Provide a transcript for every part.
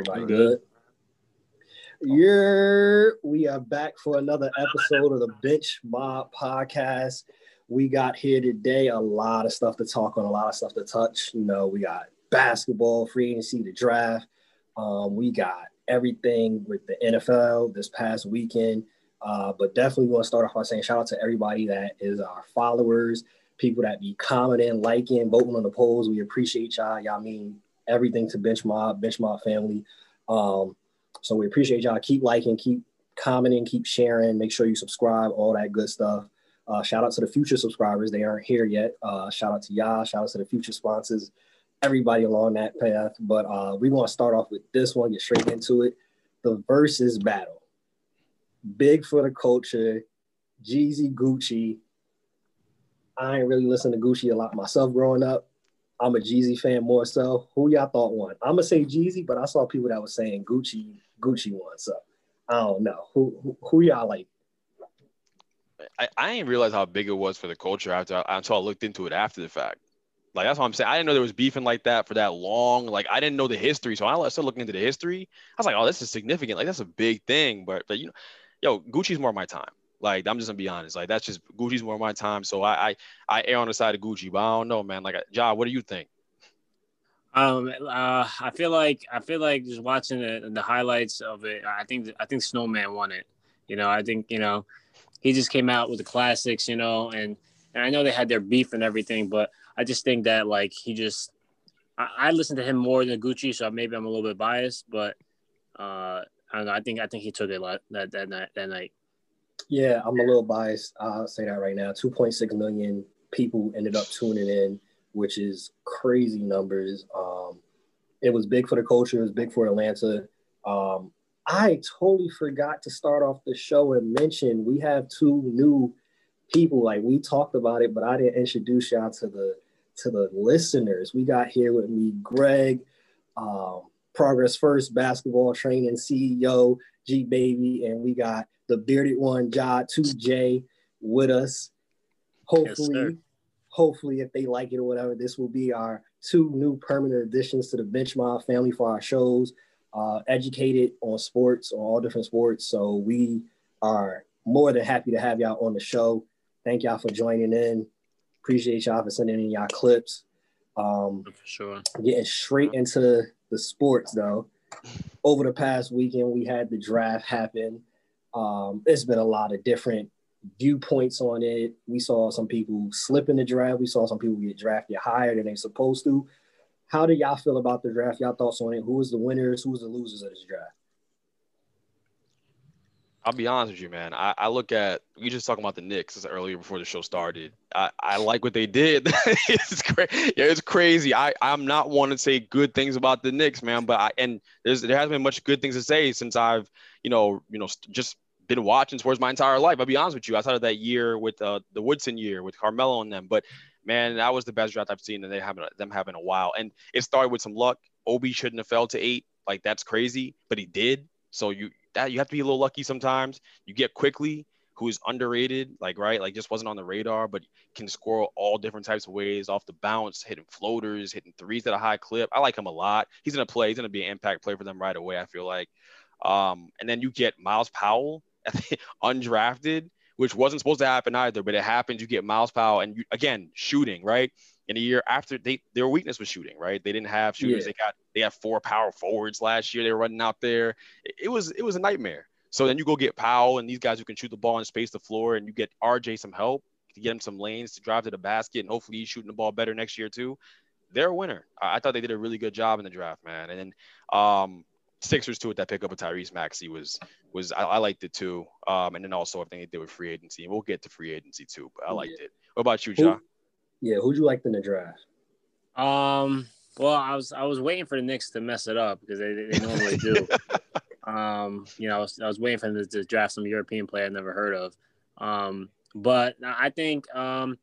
Everybody good? Yeah, we are back for another episode of the Bench Mob Podcast. We got here today a lot of stuff to talk on, a lot of stuff to touch. You know, we got basketball, free agency, the draft. Um, we got everything with the NFL this past weekend. Uh, but definitely want to start off by saying shout out to everybody that is our followers, people that be commenting, liking, voting on the polls. We appreciate y'all. Y'all mean everything to Bench Mob, Bench Mob family. Um, so we appreciate y'all. Keep liking, keep commenting, keep sharing. Make sure you subscribe, all that good stuff. Uh, shout out to the future subscribers. They aren't here yet. Uh, shout out to y'all. Shout out to the future sponsors. Everybody along that path. But uh, we want to start off with this one. Get straight into it. The versus battle. Big for the culture. Jeezy Gucci. I ain't really listened to Gucci a lot myself growing up. I'm a Jeezy fan more so. Who y'all thought won? I'm gonna say Jeezy, but I saw people that were saying Gucci. Gucci won. So I don't know who who, who y'all like. I, I didn't realize how big it was for the culture after until I looked into it after the fact. Like that's what I'm saying. I didn't know there was beefing like that for that long. Like I didn't know the history, so I started looking into the history. I was like, oh, this is significant. Like that's a big thing. But but you know, yo, Gucci's more my time. Like I'm just gonna be honest. Like that's just Gucci's more my time. So I I, I err on the side of Gucci, but I don't know, man. Like, Ja, what do you think? Um, uh, I feel like I feel like just watching the, the highlights of it. I think I think Snowman won it. You know, I think you know he just came out with the classics. You know, and and I know they had their beef and everything, but I just think that like he just I, I to him more than Gucci, so maybe I'm a little bit biased, but uh, I don't know. I think I think he took it that that night. That night. Yeah, I'm a little biased. I'll say that right now. 2.6 million people ended up tuning in, which is crazy numbers. Um, it was big for the culture. It was big for Atlanta. Um, I totally forgot to start off the show and mention we have two new people. Like we talked about it, but I didn't introduce y'all to the to the listeners. We got here with me, Greg, um, Progress First basketball training CEO, G Baby, and we got the bearded one, Ja 2J, with us. Hopefully, yes, hopefully, if they like it or whatever, this will be our two new permanent additions to the Bench Mob family for our shows. Uh, educated on sports, on all different sports. So we are more than happy to have y'all on the show. Thank y'all for joining in. Appreciate y'all for sending in y'all clips. Um, for sure. Getting straight into the sports though. Over the past weekend, we had the draft happen. Um, there's been a lot of different viewpoints on it. We saw some people slip in the draft. We saw some people get drafted higher than they're supposed to. How do y'all feel about the draft? Y'all thoughts on it? Who was the winners? Who was the losers of this draft? I'll be honest with you, man. I, I look at we just talking about the Knicks earlier before the show started. I, I like what they did. it's crazy. Yeah, it's crazy. I I'm not one to say good things about the Knicks, man. But I and there's there hasn't been much good things to say since I've you know you know just been watching sports my entire life. I'll be honest with you. Outside of that year with uh, the Woodson year with Carmelo and them, but man, that was the best draft I've seen, and they haven't them having a while. And it started with some luck. Obi shouldn't have fell to eight. Like that's crazy, but he did. So you that you have to be a little lucky sometimes. You get Quickley, who is underrated, like right, like just wasn't on the radar, but can score all different types of ways off the bounce, hitting floaters, hitting threes at a high clip. I like him a lot. He's gonna play. He's gonna be an impact player for them right away. I feel like. Um, and then you get Myles Powell, undrafted, which wasn't supposed to happen either, but it happened. You get Myles Powell, and you, again shooting right in a year after they their weakness was shooting, right? They didn't have shooters. Yeah. They got they had four power forwards last year. They were running out there. It, it, was it was a nightmare. So then you go get Powell and these guys who can shoot the ball and space the floor, and you get RJ some help to get him some lanes to drive to the basket, and hopefully he's shooting the ball better next year too. They're a winner. I, I thought they did a really good job in the draft, man. And then um, Sixers too with that pickup of Tyrese Maxey was was I, I liked it too. Um, and then also I think they did with free agency. We'll get to free agency too, but I liked yeah. it. What about you, John? Yeah, who'd you like in the draft? Um, well, I was I was waiting for the Knicks to mess it up because they, they normally do. um, you know, I was, I was waiting for them to, to, draft some European player I never heard of. Um, but I think um,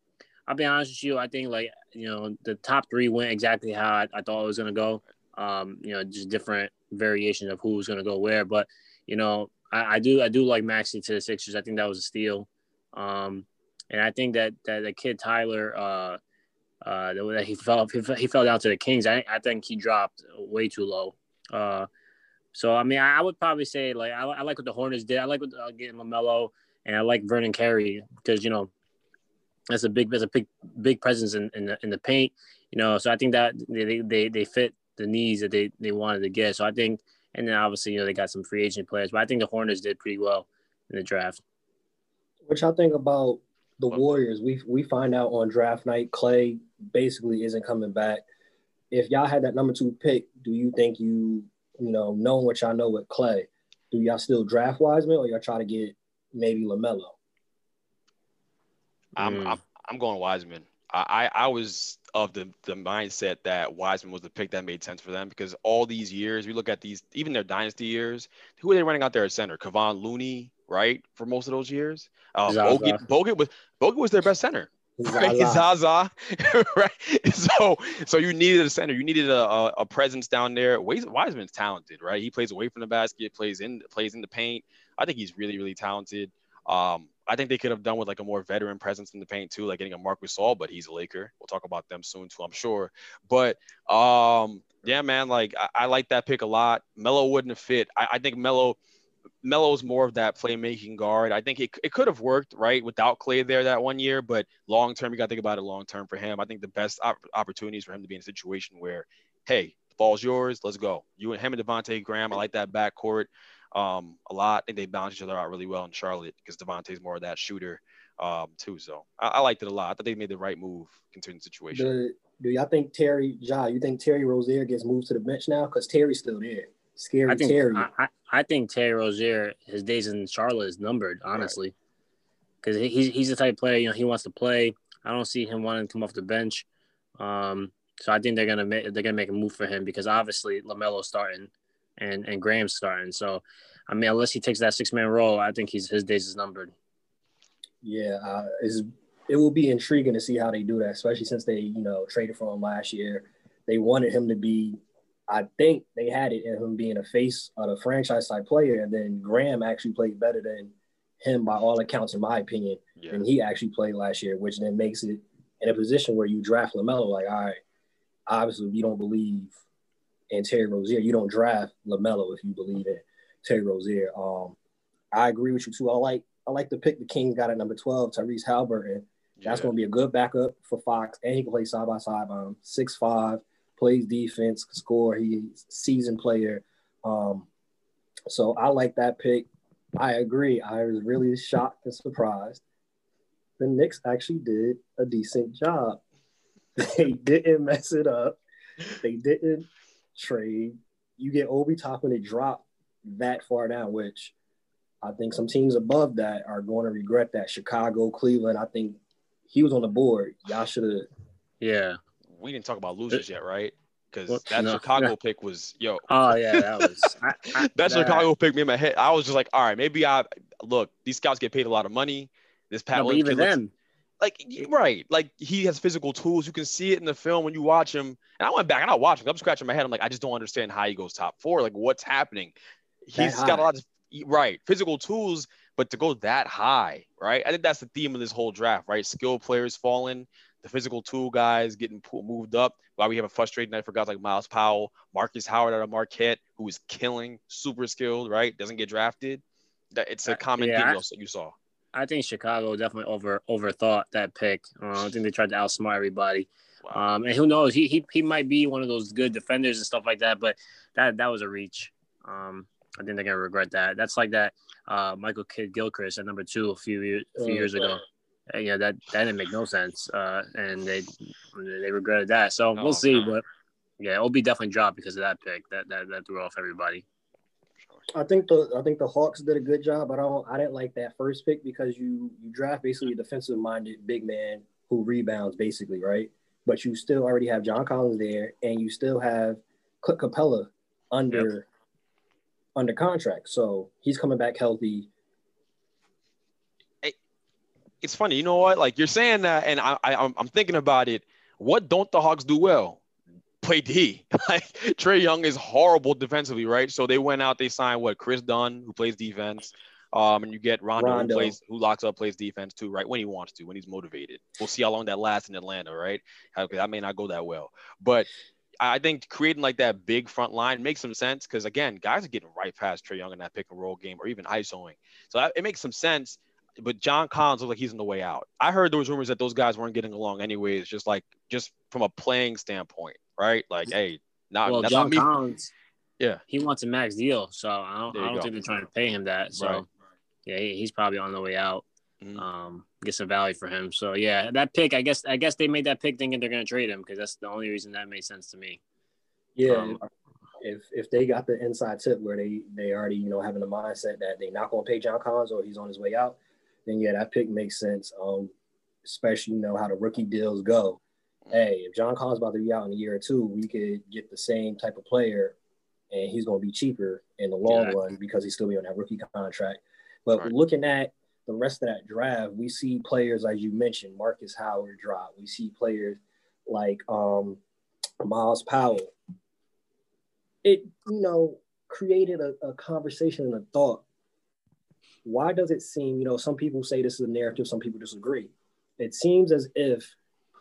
I'll be honest with you. I think like you know the top three went exactly how I, I thought it was gonna go. Um, you know, just different variations of who was gonna go where. But you know, I, I do I do like Maxey to the Sixers. I think that was a steal. Um, and I think that that the kid Tyler, uh, uh, that he fell he fell down to the Kings. I I think he dropped way too low. Uh, So I mean, I, I would probably say like I, I, like what the Hornets did. I like what, uh, getting Lamelo, and I like Vernon Carey because you know that's a big that's a big big presence in, in the in the paint. You know, so I think that they they they fit the needs that they they wanted to get. So I think, and then obviously you know they got some free agent players, but I think the Hornets did pretty well in the draft. Which I think about the Warriors. We we find out on draft night Clay basically isn't coming back. If y'all had that number two pick, do you think you you know knowing what y'all know with Clay, do y'all still draft Wiseman or y'all try to get maybe Lamelo? I'm, mm. I'm I'm going Wiseman. I, I was of the, the mindset that Wiseman was the pick that made sense for them because all these years, we look at these, even their dynasty years, who are they running out there at center? Kevon Looney, right? For most of those years. Um, Bogut, Bogut, was, Bogut was their best center. Right? Zaza, right? So, so you needed a center. You needed a, a, a presence down there. Wiseman's talented, right? He plays away from the basket, plays in, plays in the paint. I think he's really, really talented. Um, I think they could have done with like a more veteran presence in the paint too, like getting a Marc Gasol, but he's a Laker. We'll talk about them soon too, I'm sure. But um, yeah, man, like I, I like that pick a lot. Melo wouldn't have fit. I, I think Melo Melo's more of that playmaking guard. I think it, it could have worked right without Clay there that one year, but long term, you got to think about it long term for him. I think the best op- opportunities for him to be in a situation where, hey, the ball's yours, let's go. You and him and Devonte Graham, I like that backcourt um, a lot. I think they balance each other out really well in Charlotte because Devonte's more of that shooter um, too. So I, I, liked it a lot. I thought they made the right move considering the situation. The, do y'all think Terry, Ja, you think Terry Rozier gets moved to the bench now? Because Terry's still there. Scary I think, Terry. I, I, think Terry Rozier, his days in Charlotte is numbered, honestly. Because right. he's, he's the type of player, you know, he wants to play. I don't see him wanting to come off the bench. Um, so I think they're gonna make they're gonna make a move for him because obviously Lamelo's starting and and Graham's starting. So, I mean, unless he takes that six man role, I think he's his days is numbered. Yeah, uh, it will be intriguing to see how they do that, especially since they you know traded for him last year. They wanted him to be, I think they had it in him being a face of a franchise type player, and then Graham actually played better than him by all accounts, in my opinion, yeah. and he actually played last year, which then makes it in a position where you draft Lamelo. Like, all right, obviously we don't believe and Terry Rozier. You don't draft Lamelo if you believe in Terry Rozier. Um, I agree with you too. I like I like the pick the Kings got at number twelve, Tyrese Haliburton. That's yeah. going to be a good backup for Fox, and he can play side by side. Um, six five, plays defense, score. He's seasoned player. Um, so I like that pick. I agree. I was really shocked and surprised. The Knicks actually did a decent job. They didn't mess it up. They didn't trade, you get Obi Toppin to drop that far down, which I think some teams above that are going to regret that. Chicago, Cleveland, I think he was on the board. Y'all should have. Yeah. We didn't talk about losers yet, right? Because that no, Chicago pick was yo. Oh yeah, that was I, I, that, that Chicago pick me in my head. I was just like, all right, maybe I look. These scouts get paid a lot of money. This Pat no, even then, like right, like he has physical tools. You can see it in the film when you watch him. And I went back and I watched him. I'm scratching my head. I'm like, I just don't understand how he goes top four. Like, what's happening? He's got a lot of right physical tools, but to go that high, right? I think that's the theme of this whole draft, right? Skill players falling, the physical tool guys getting moved up. Why we have a frustrated night for guys like Myles Powell, Marcus Howard out of Marquette, who is killing, super skilled, right? Doesn't get drafted. That it's a uh, common yeah, thing you saw. I think Chicago definitely over overthought that pick. Uh, I think they tried to outsmart everybody. Wow. Um, and who knows? He, he he might be one of those good defenders and stuff like that. But that that was a reach. Um, I think they're gonna regret that. That's like that uh, Michael Kidd Gilchrist at number two a few years, a few years ago. And, yeah, that that didn't make no sense. Uh, and they they regretted that. So we'll see. But yeah, it'll be definitely dropped because of that pick. That that that threw off everybody. I think the I think the Hawks did a good job. I don't I didn't like that first pick because you you draft basically a defensive minded big man who rebounds basically, right? But you still already have John Collins there and you still have Clint Capela under yep. under contract. So he's coming back healthy. It's funny, you know what? Like you're saying that, and I, I I'm thinking about it. What don't the Hawks do well? Play D. Like Trae Young is horrible defensively, right? So they went out, they signed what Kris Dunn, who plays defense. Um, and you get Rondo, Rondo, who plays, who locks up, plays defense too, right? When he wants to, when he's motivated. We'll see how long that lasts in Atlanta, right? That may not go that well, but I think creating like that big front line makes some sense because again, guys are getting right past Trae Young in that pick and roll game or even isoing. So that, it makes some sense. But John Collins looks like he's on the way out. I heard there was rumors that those guys weren't getting along anyways, just like just from a playing standpoint, right? Like, hey, not well, that's John not me. Collins, Yeah. he wants a max deal, so I don't, I don't go. think they're trying to pay him that. So Right. yeah, he, he's probably on the way out. Mhm. Um, get some value for him. So yeah, that pick, I guess, I guess they made that pick thinking they're going to trade him because that's the only reason that made sense to me. Yeah, Um, if if they got the inside tip where they they already you know having the mindset that they're not going to pay John Collins or he's on his way out, then yeah, that pick makes sense. Um, especially you know how the rookie deals go. Hey, if John Collins about to be out in a year or two, we could get the same type of player, and he's going to be cheaper in the long Yeah. run because he's still be on that rookie contract. But Right. looking at the rest of that draft, we see players as you mentioned, Marcus Howard drop. We see players like um, Myles Powell. It you know created a, a conversation and a thought. Why does it seem, you know, some people say this is a narrative, some people disagree. It seems as if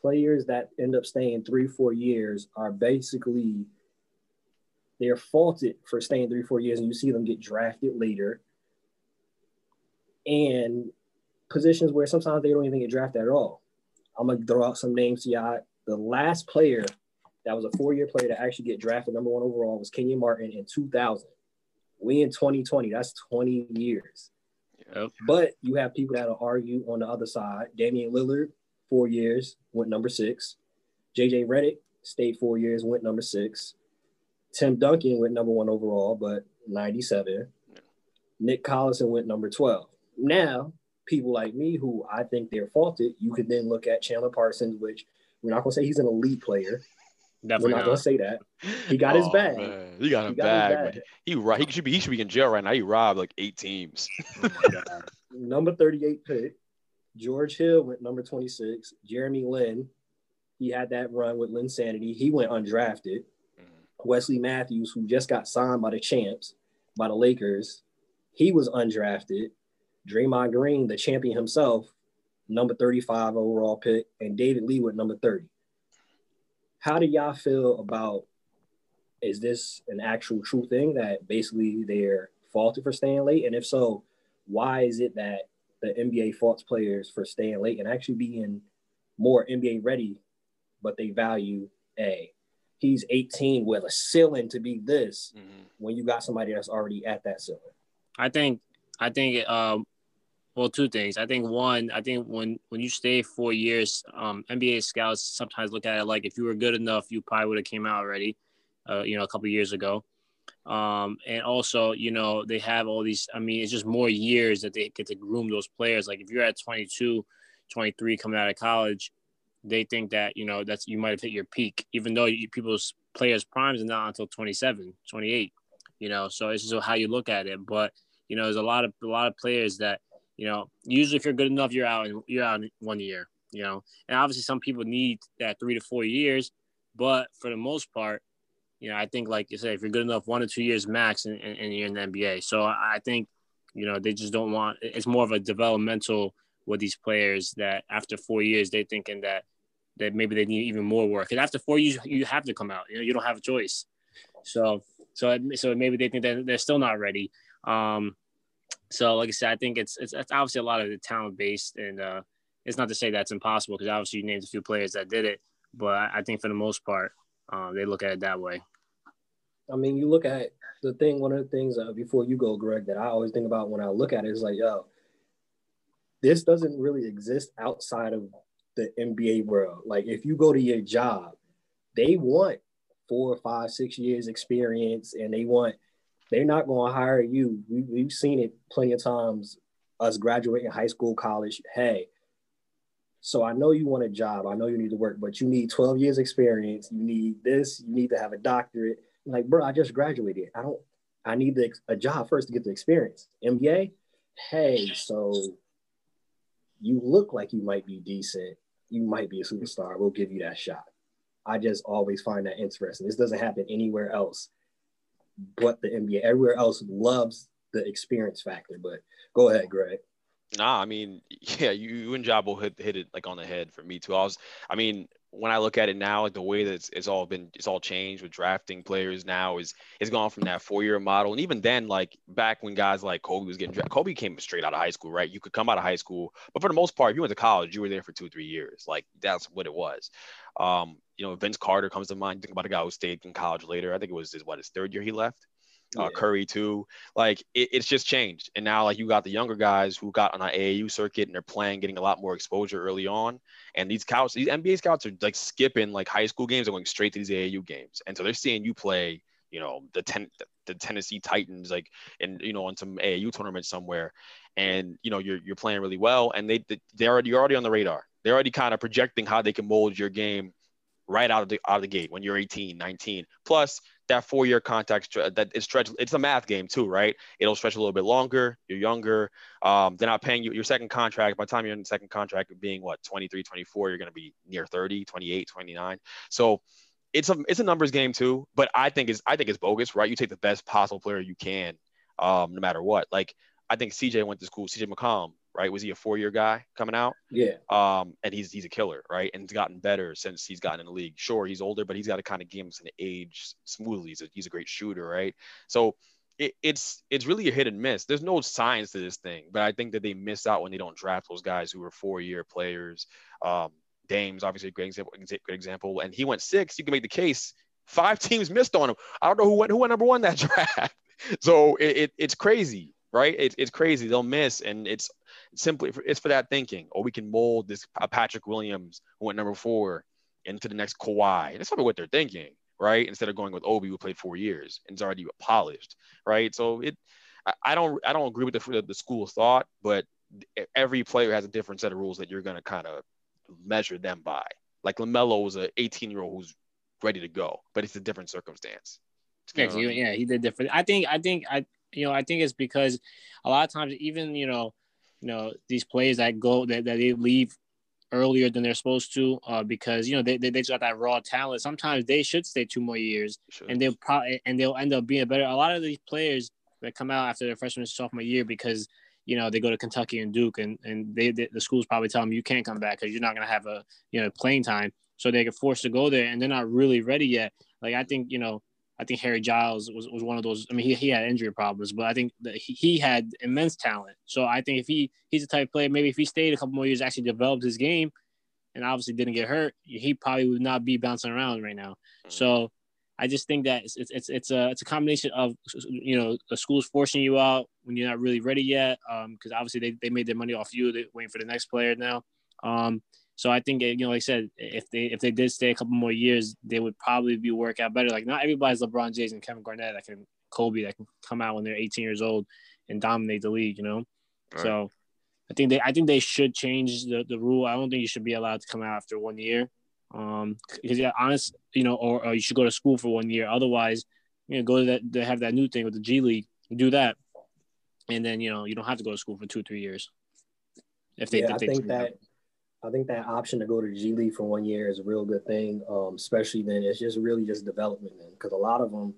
players that end up staying three, four years are basically they're faulted for staying three, four years, and you see them get drafted later. And positions where sometimes they don't even get drafted at all. I'm gonna throw out some names to y'all. The last player that was a four-year player to actually get drafted number one overall was Kenyon Martin in 2000. We in 2020, that's 20 years. Yep. But you have people that'll argue on the other side. Damian Lillard, four years, went number six. JJ Redick stayed four years, went number six. Tim Duncan went number one overall, but 97. Nick Collison went number 12. Now, people like me who I think they're faulted, you could then look at Chandler Parsons, which we're not going to say he's an elite player. Definitely we're not going to say that. He got his oh, bag. Oh, Man. He got He a got bag. his bag. He, he he should be he should be in jail right now. He robbed like eight teams. Oh number 38 pick. George Hill went number 26. Jeremy Lin, he had that run with Linsanity. He went undrafted. Mm-hmm. Wesley Matthews, who just got signed by the champs, by the Lakers, he was undrafted. Draymond Green, the champion himself, number 35 overall pick, and David Lee went number 30. How do y'all feel about is this an actual true thing that basically they're faulted for staying late? And if so, why is it that the NBA faults players for staying late and actually being more NBA ready, but they value a he's 18 with a ceiling to be this Mhm. when you got somebody that's already at that ceiling. I think I think um well two things. I think one, I think when when you stay four years, um NBA scouts sometimes look at it like if you were good enough, you probably would have came out already, uh, you know, a couple years ago. Um, and also, you know, they have all these, I mean, it's just more years that they get to groom those players. Like if you're at 22, 23 coming out of college, they think that, you know, that's you might have hit your peak, even though you, people's players' primes are not until 27, 28, you know, so it's just how you look at it. But you know, there's a lot of a lot of players that you know. Usually, if you're good enough, you're out and you're out in one year. You know, and obviously, some people need that three to four years, but for the most part, you know, I think like you said, if you're good enough, one or two years max, and, and, you're in the NBA. So I think you know they just don't want. It's more of a developmental with these players that after four years they thinking that that maybe they need even more work. And after four years, you have to come out. You know, you don't have a choice. So so so maybe they think that they're still not ready. Um, so like I said, I think it's it's, it's obviously a lot of the talent based, and uh, it's not to say that's impossible because obviously you named a few players that did it, but I think for the most part, uh, they look at it that way. I mean, you look at the thing, one of the things uh, before you go, Greg, that I always think about when I look at it is like, yo, this doesn't really exist outside of the NBA world. Like, if you go to your job, they want four, five, six years experience, and they want, they're not going to hire you. We, we've seen it plenty of times, us graduating high school, college. Hey, so I know you want a job. I know you need to work, but you need 12 years experience. You need this. You need to have a doctorate. Like, bro, I just graduated. I don't. I need the, a job first to get the experience. NBA. Hey, so you look like you might be decent. You might be a superstar. We'll give you that shot. I just always find that interesting. This doesn't happen anywhere else but the NBA. Everywhere else loves the experience factor. But go ahead, Greg. Nah, I mean, yeah, you, you and Jabo hit hit it like on the head for me too. I was, I mean, when I look at it now, like the way that it's, it's all been, it's all changed with drafting players now is it's gone from that four year model. And even then, like back when guys like Kobe was getting drafted, Kobe came straight out of high school, right? You could come out of high school, but for the most part, if you went to college, you were there for two, three years. Like that's what it was. Um, you know, Vince Carter comes to mind. Think about a guy who stayed in college later. I think it was his what his third year he left uh, yeah. Curry too. Like it, it's just changed, and now like you got the younger guys who got on the AAU circuit and they're playing, getting a lot more exposure early on. And these scouts, these NBA scouts are like skipping like high school games and going straight to these AAU games, and so they're seeing you play. You know the ten, the Tennessee Titans, like and you know on some AAU tournament somewhere, and you know you're you're playing really well, and they they already you're already on the radar. They're already kind of projecting how they can mold your game right out of the out of the gate when you're 18, 19. Plus, that four-year contract that it's stretch. It's a math game too, right? It'll stretch a little bit longer. You're younger. Um, they're not paying you your second contract. By the time you're in the second contract, being what 23, 24, you're going to be near 30, 28, 29. So it's a it's a numbers game too. But I think it's I think it's bogus, right? You take the best possible player you can, um, no matter what. Like I think CJ went to school. CJ McCollum right? Was he a four-year guy coming out? Yeah. Um, and he's he's a killer, right? And he's gotten better since he's gotten in the league. Sure, he's older, but he's got to kind of game and age smoothly. He's a, he's a great shooter, right? So it, it's it's really a hit and miss. There's no science to this thing, but I think that they miss out when they don't draft those guys who are four-year players. Um, Dame's obviously a great example, great example, and he went six. You can make the case. Five teams missed on him. I don't know who went who went number one that draft. so it, it, it's crazy, right? It, it's crazy. They'll miss, and it's simply for, it's for that thinking. Or we can mold this Patrick Williams who went number four into the next Kawhi. That's probably what they're thinking, right? Instead of going with Obi who played four years and is already polished, right? So it, I don't I don't agree with the the school thought, but every player has a different set of rules that you're gonna kind of measure them by. Like Lamelo was an 18 year old who's ready to go, but it's a different circumstance. Yeah, yeah, he did different. I think I think I you know I think it's because a lot of times even you know you know these players that go that, that they leave earlier than they're supposed to uh, because you know they, they, they just got that raw talent. Sometimes they should stay two more years and they'll probably and they'll end up being better. A lot of these players that come out after their freshman sophomore year because you know they go to Kentucky and Duke and and they, they the schools probably tell them you can't come back because you're not going to have a you know playing time. So they get forced to go there and they're not really ready yet. Like I think you know I think Harry Giles was, was one of those. I mean, he, he had injury problems, but I think that he, he had immense talent. So I think if he he's a type of player, maybe if he stayed a couple more years, actually developed his game, and obviously didn't get hurt, he probably would not be bouncing around right now. So I just think that it's it's it's a it's a combination of you know the school's forcing you out when you're not really ready yet, because um, obviously they, they made their money off you. They're waiting for the next player now. Um, so I think you know, like I said, if they if they did stay a couple more years, they would probably be work out better. Like not everybody's LeBron James and Kevin Garnett that can Kobe that can come out when they're 18 years old and dominate the league. You know, right. so I think they I think they should change the, the rule. I don't think you should be allowed to come out after one year. Um, because yeah, honest, you know, or, or you should go to school for one year. Otherwise, you know, go to that. They have that new thing with the G League. Do that, and then you know you don't have to go to school for two three years. If they, yeah, I think that. I think that option to go to G League for one year is a real good thing, um, especially then it's just really just development then because a lot of them.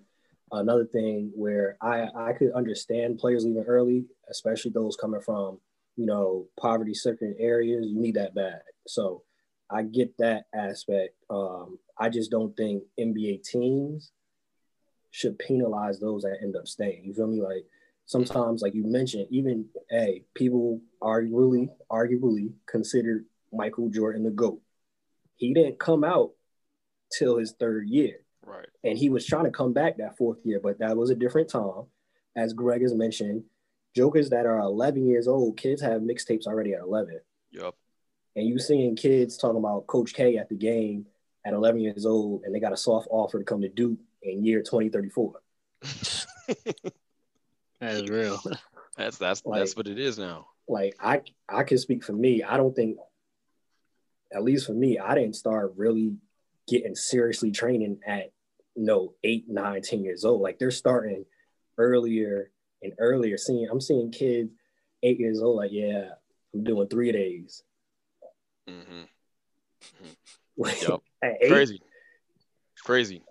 Another thing where I I could understand players leaving early, especially those coming from you know poverty stricken areas. You need that bad, so I get that aspect. Um, I just don't think NBA teams should penalize those that end up staying. You feel me? Like sometimes, like you mentioned, even hey, people arguably arguably considered Michael Jordan the GOAT. He didn't come out till his third year. Right. And he was trying to come back that fourth year, but that was a different time. As Greg has mentioned, jokers that are 11 years old, kids have mixtapes already at 11. Yep. And you seeing kids talking about Coach K at the game at 11 years old, and they got a soft offer to come to Duke in year 2034. that is real. That's that's like, that's what it is now. Like I I can speak for me. I don't think at least for me, I didn't start really getting seriously training at you know eight, nine, ten years old. Like they're starting earlier and earlier. Seeing I'm seeing kids eight years old, like, yeah, I'm doing three days. Mm-hmm. mm-hmm. yep. Crazy. Crazy.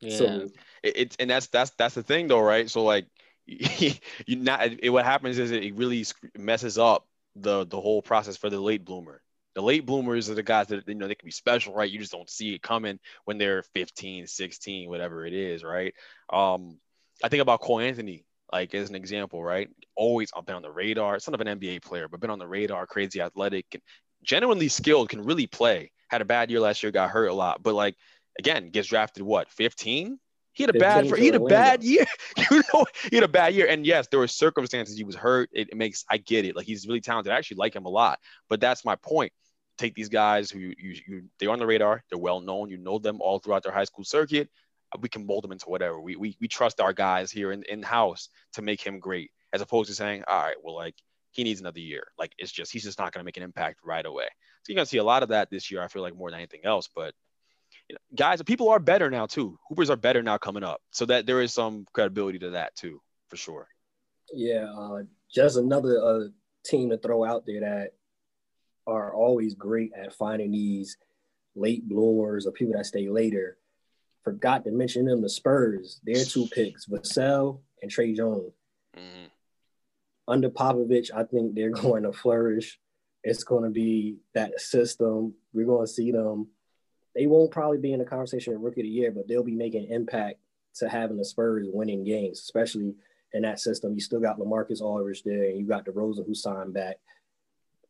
Yeah. So it's and that's that's that's the thing though, right? So like you not it, what happens is it really messes up the the whole process for the late bloomer The late bloomers are the guys that you know they can be special, right? You just don't see it coming when they're 15, 16, whatever it is, right? Um, I think about Cole Anthony, like as an example, right? Always I've been on the radar, son of an NBA player, but been on the radar, crazy athletic, and genuinely skilled, can really play. Had a bad year last year, got hurt a lot, but like again, gets drafted what 15? He had a bad he had a bad year. you know, he had a bad year. And yes, there were circumstances. He was hurt. It, it, makes I get it. Like he's really talented. I actually like him a lot. But that's my point. Take these guys who you, you, you they're on the radar. They're well known. You know them all throughout their high school circuit. We can mold them into whatever. We we, we trust our guys here in in house to make him great, as opposed to saying, all right, well, like he needs another year. Like it's just he's just not going to make an impact right away. So you're gonna see a lot of that this year. I feel like more than anything else. But you know, guys, people are better now too. Hoopers are better now coming up, so that there is some credibility to that too, for sure. Yeah, uh, just another uh, team to throw out there that are always great at finding these late bloomers or people that stay later. Forgot to mention them, the Spurs. Their two picks, Vassell and Tre Jones. Mm-hmm. Under Popovich, I think they're going to flourish. It's going to be that system. We're going to see them they won't probably be in the conversation of rookie of the year, but they'll be making impact to having the Spurs winning games, especially in that system. You still got LaMarcus Aldridge there, and you got DeRozan who signed back.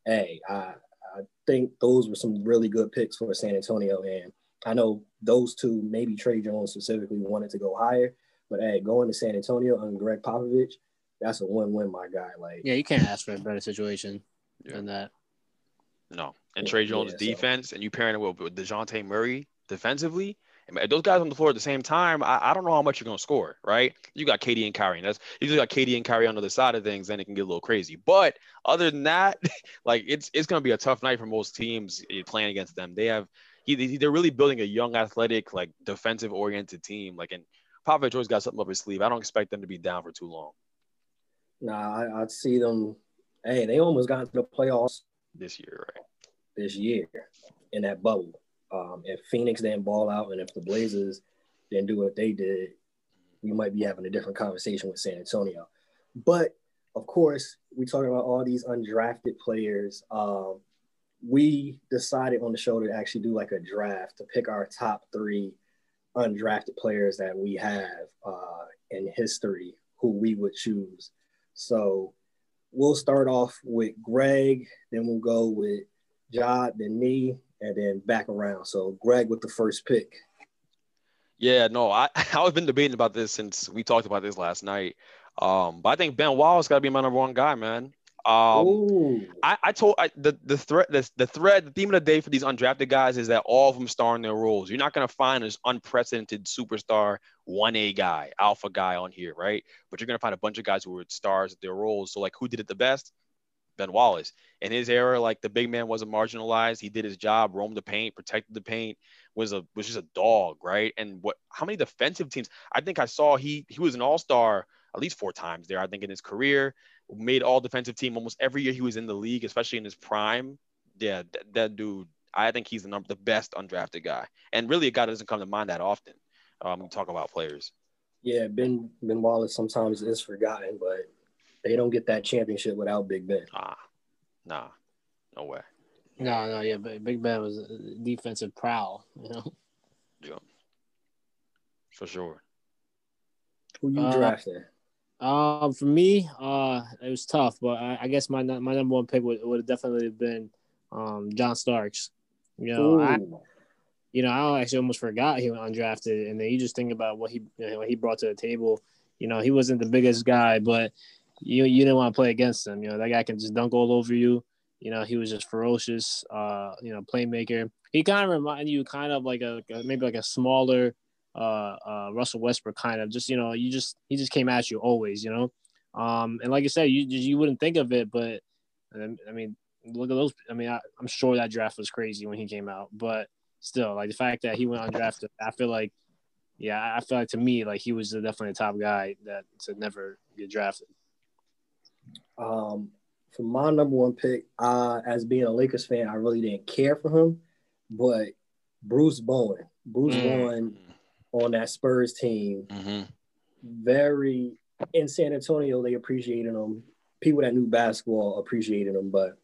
Hey, I I think those were some really good picks for San Antonio, and I know those two, maybe Tre Jones specifically, wanted to go higher, but hey, going to San Antonio and Gregg Popovich, that's a win-win, my guy. Like, yeah, you can't ask for a better situation yeah. than that. No. And Tre Jones' yeah, defense, so. and you pairing it with, with DeJounte Murray defensively, those guys on the floor at the same time, I, I don't know how much you're going to score, right? You got KD and Kyrie. And that's you just got KD and Kyrie on the other side of things, then it can get a little crazy. But other than that, like it's it's going to be a tough night for most teams eh, playing against them. They have he, they're really building a young, athletic, like defensive oriented team. Like, and Popovich always got something up his sleeve. I don't expect them to be down for too long. Nah, I, I'd see them. Hey, they almost got to the playoffs this year, right? this year in that bubble. Um, if Phoenix didn't ball out and if the Blazers didn't do what they did, we might be having a different conversation with San Antonio. But of course, we talking about all these undrafted players. Um, we decided on the show to actually do like a draft to pick our top three undrafted players that we have uh, in history who we would choose. So we'll start off with Greg, then we'll go with Jod, then me, and then back around. So Greg with the first pick. Yeah, no, I I've been debating about this since we talked about this last night. Um, but I think Ben Wallace got to be my number one guy, man. Um, I, I told I, the the thread the, the thread the theme of the day for these undrafted guys is that all of them star in their roles. You're not gonna find this unprecedented superstar one A guy, alpha guy on here, right? But you're gonna find a bunch of guys who were stars at their roles. So like, who did it the best? Ben Wallace. In his era, like the big man wasn't marginalized. He did his job, roamed the paint, protected the paint, was a was just a dog, right? And what how many defensive teams? I think I saw he he was an all-star at least four times there, I think, in his career. Made all defensive team almost every year he was in the league, especially in his prime. Yeah, that, that dude, I think he's the number the best undrafted guy. And really a guy that doesn't come to mind that often. Um, we talk about players. Yeah, Ben Ben Wallace sometimes is forgotten, but they don't get that championship without Big Ben. Ah, nah, no way. No, no, yeah, but Big Ben was defensive prowl, you know. Yeah, for sure. Who you uh, drafted? Um, for me, uh, it was tough, but I, I guess my my number one pick would would have definitely been um John Starks. You know, Ooh. I you know I actually almost forgot he went undrafted, and then you just think about what he you know, what he brought to the table. You know, he wasn't the biggest guy, but you you didn't want to play against him. You know, that guy can just dunk all over you. You know, he was just ferocious. Uh, you know, playmaker. He kind of reminded you kind of like a maybe like a smaller uh, uh, Russell Westbrook kind of just you know you just he just came at you always. You know, um, and like I said, you you wouldn't think of it, but I mean, look at those. I mean, I, I'm sure that draft was crazy when he came out, but still, like the fact that he went undrafted, I feel like, yeah, I feel like to me, like he was definitely a top guy that to never get drafted. Um, for my number one pick, uh, as being a Lakers fan, I really didn't care for him, but Bruce Bowen, Bruce mm. Bowen on that Spurs team, mm-hmm. very in San Antonio, they appreciated him. People that knew basketball appreciated him, but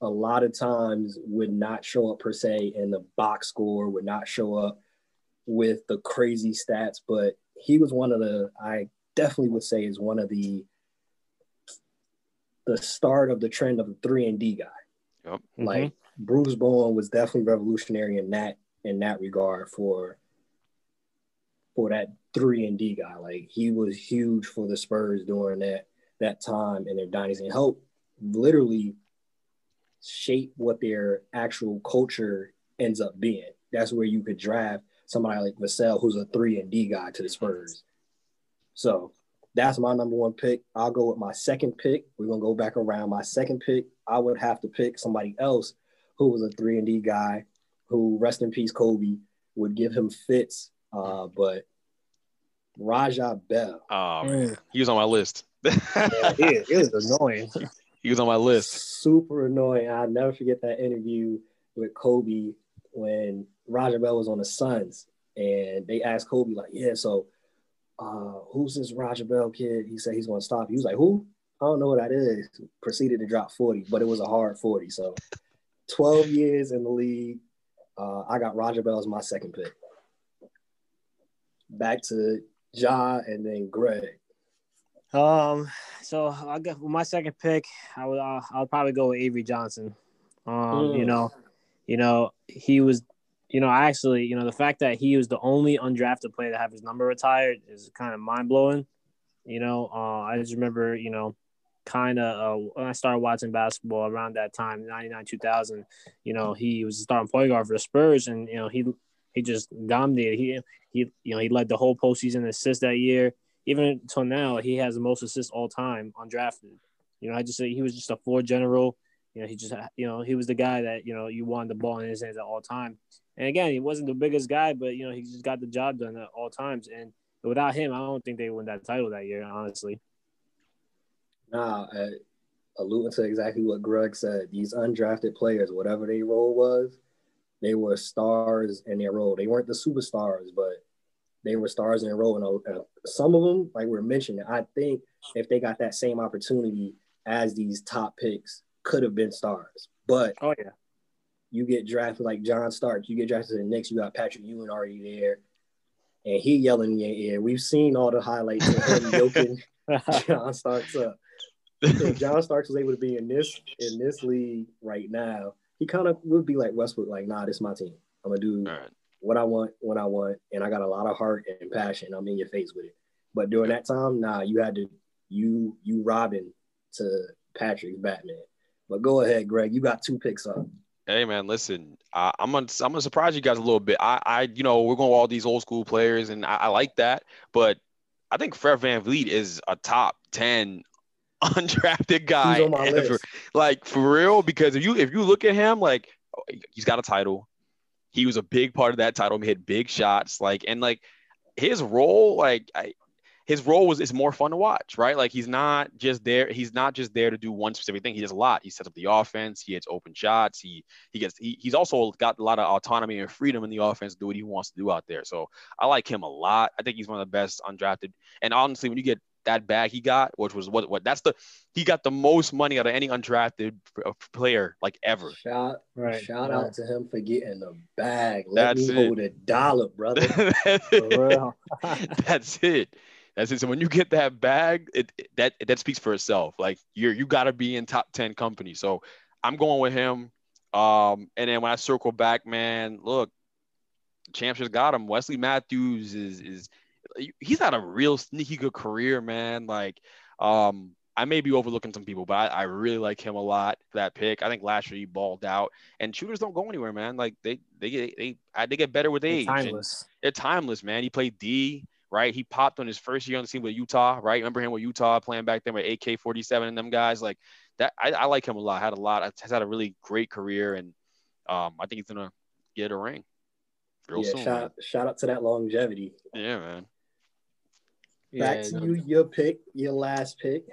a lot of times would not show up per se in the box score, would not show up with the crazy stats, but he was one of the I definitely would say is one of the the start of the trend of the three and D guy. Yep. Like Mm-hmm. Bruce Bowen was definitely revolutionary in that in that regard for for that three and D guy. Like he was huge for the Spurs during that that time in their dynasty and helped literally shape what their actual culture ends up being. That's where you could draft somebody like Vassell, who's a three and D guy to the Spurs. So that's my number one pick. I'll go with my second pick. We're gonna go back around. My second pick, I would have to pick somebody else who was a three and D guy, who rest in peace, Kobe, would give him fits. Uh, but Raja Bell, Oh man, he was on my list. it, it was annoying. he was on my list. super annoying. I'll never forget that interview with Kobe when Roger Bell was on the Suns, and they asked Kobe like, "Yeah, so uh, who's this Roger Bell kid?" He said he's going to stop. He was like, "Who? I don't know what that is." Proceeded to drop forty, but it was a hard forty. So, twelve years in the league, uh, I got Roger Bell as my second pick. Back to Ja and then Greg. Um, so I got my second pick. I would uh, I'll probably go with Avery Johnson. Um, you Mm. know, you know he was, you know, actually, you know, the fact that he was the only undrafted player to have his number retired is kind of mind blowing. You know, uh, I just remember, you know, kind of uh, when I started watching basketball around that time, ninety nine two thousand. You know, he was starting point guard for the Spurs, and you know he he just dominated. He he you know he led the whole postseason in assists that year even until now, he has the most assists all time undrafted. You know, I just say he was just a floor general. You know, he just you know he was the guy that you know you wanted the ball in his hands at all time. And again, he wasn't the biggest guy, but you know he just got the job done at all times. And without him, I don't think they win that title that year. Honestly, Nah, uh, alluding to exactly what Greg said, these undrafted players, whatever their role was, they were stars in their role. They weren't the superstars, but they were stars in their role. And uh, some of them, like we're mentioning, I think if they got that same opportunity as these top picks, could have been stars. But oh yeah, you get drafted like John Stark, you get drafted to the Knicks, you got Patrick Ewing already there, and he yelling in your ear. We've seen all the highlights of him yoking John Starks up. If John Starks was able to be in this in this league right now, he kind of would be like Westbrook, like, nah, this is my team. I'm gonna do All right. what I want when I want, and I got a lot of heart and passion. I'm in your face with it. But during that time, nah, you had to you you Robin to Patrick's Batman. But go ahead, Greg. You got two picks up. Hey man, listen, I, I'm gonna I'm gonna surprise you guys a little bit. I I you know we're going all these old school players, and I, I like that, but I think Fred VanVleet is a top ten undrafted guy He's on my ever. list. Like for real, because if you if you look at him, like he's got a title. He was a big part of that title. He hit big shots, like and like his role, like I, his role was is more fun to watch, right? Like he's not just there. He's not just there to do one specific thing. He does a lot. He sets up the offense. He hits open shots. He he gets. He, he's also got a lot of autonomy and freedom in the offense to do what he wants to do out there. So I like him a lot. I think he's one of the best undrafted. And honestly, when you get that bag he got, which was what what that's the he got the most money out of any undrafted uh, player like ever. Shout right. shout right. out to him for getting the bag. Let That's me it. hold a dollar, brother. For real. That's it. That's it. So when you get that bag, it, it- that that speaks for itself. Like you're you got to be in top ten company. So I'm going with him. Um, and then when I circle back, man, look, champs just got him. Wesley Matthews is is he's had a real sneaky good career, man. Like, um, I may be overlooking some people, but I, I really like him a lot for that pick. I think last year he balled out, and shooters don't go anywhere, man. Like they they get they they get better with age. and- timeless. they're timeless, man. He played D, right? He popped on his first year on the team with Utah, right? Remember him with Utah playing back then with AK 47 and them guys. Like that, I, I like him a lot. Had a lot, has had a really great career, and um, I think he's gonna get a ring real yeah, soon. shout, shout out to that longevity. Yeah, man. Back Yeah, to no. you, your pick, your last pick.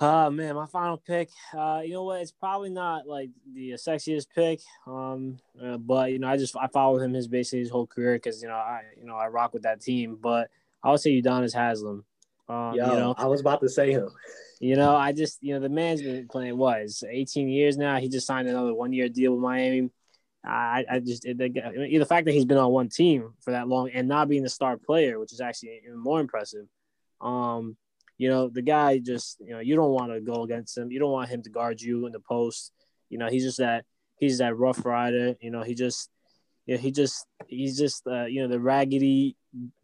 Uh man, my final pick. Uh, you know what? It's probably not like the sexiest pick. Um, uh, but you know, I just I followed him his basically his whole career because you know I you know I rock with that team. But I would say Udonis Haslam. Um, Yo, you know, I was about to say him. You know, I just you know the man's been playing what is 18 years now. He just signed another one year deal with Miami. I, I just the, the fact that he's been on one team for that long and not being the star player, which is actually even more impressive. Um, you know, the guy just you know you don't want to go against him. You don't want him to guard you in the post. You know, he's just that he's that rough rider. You know, he just you know, he just he's just uh, you know the raggedy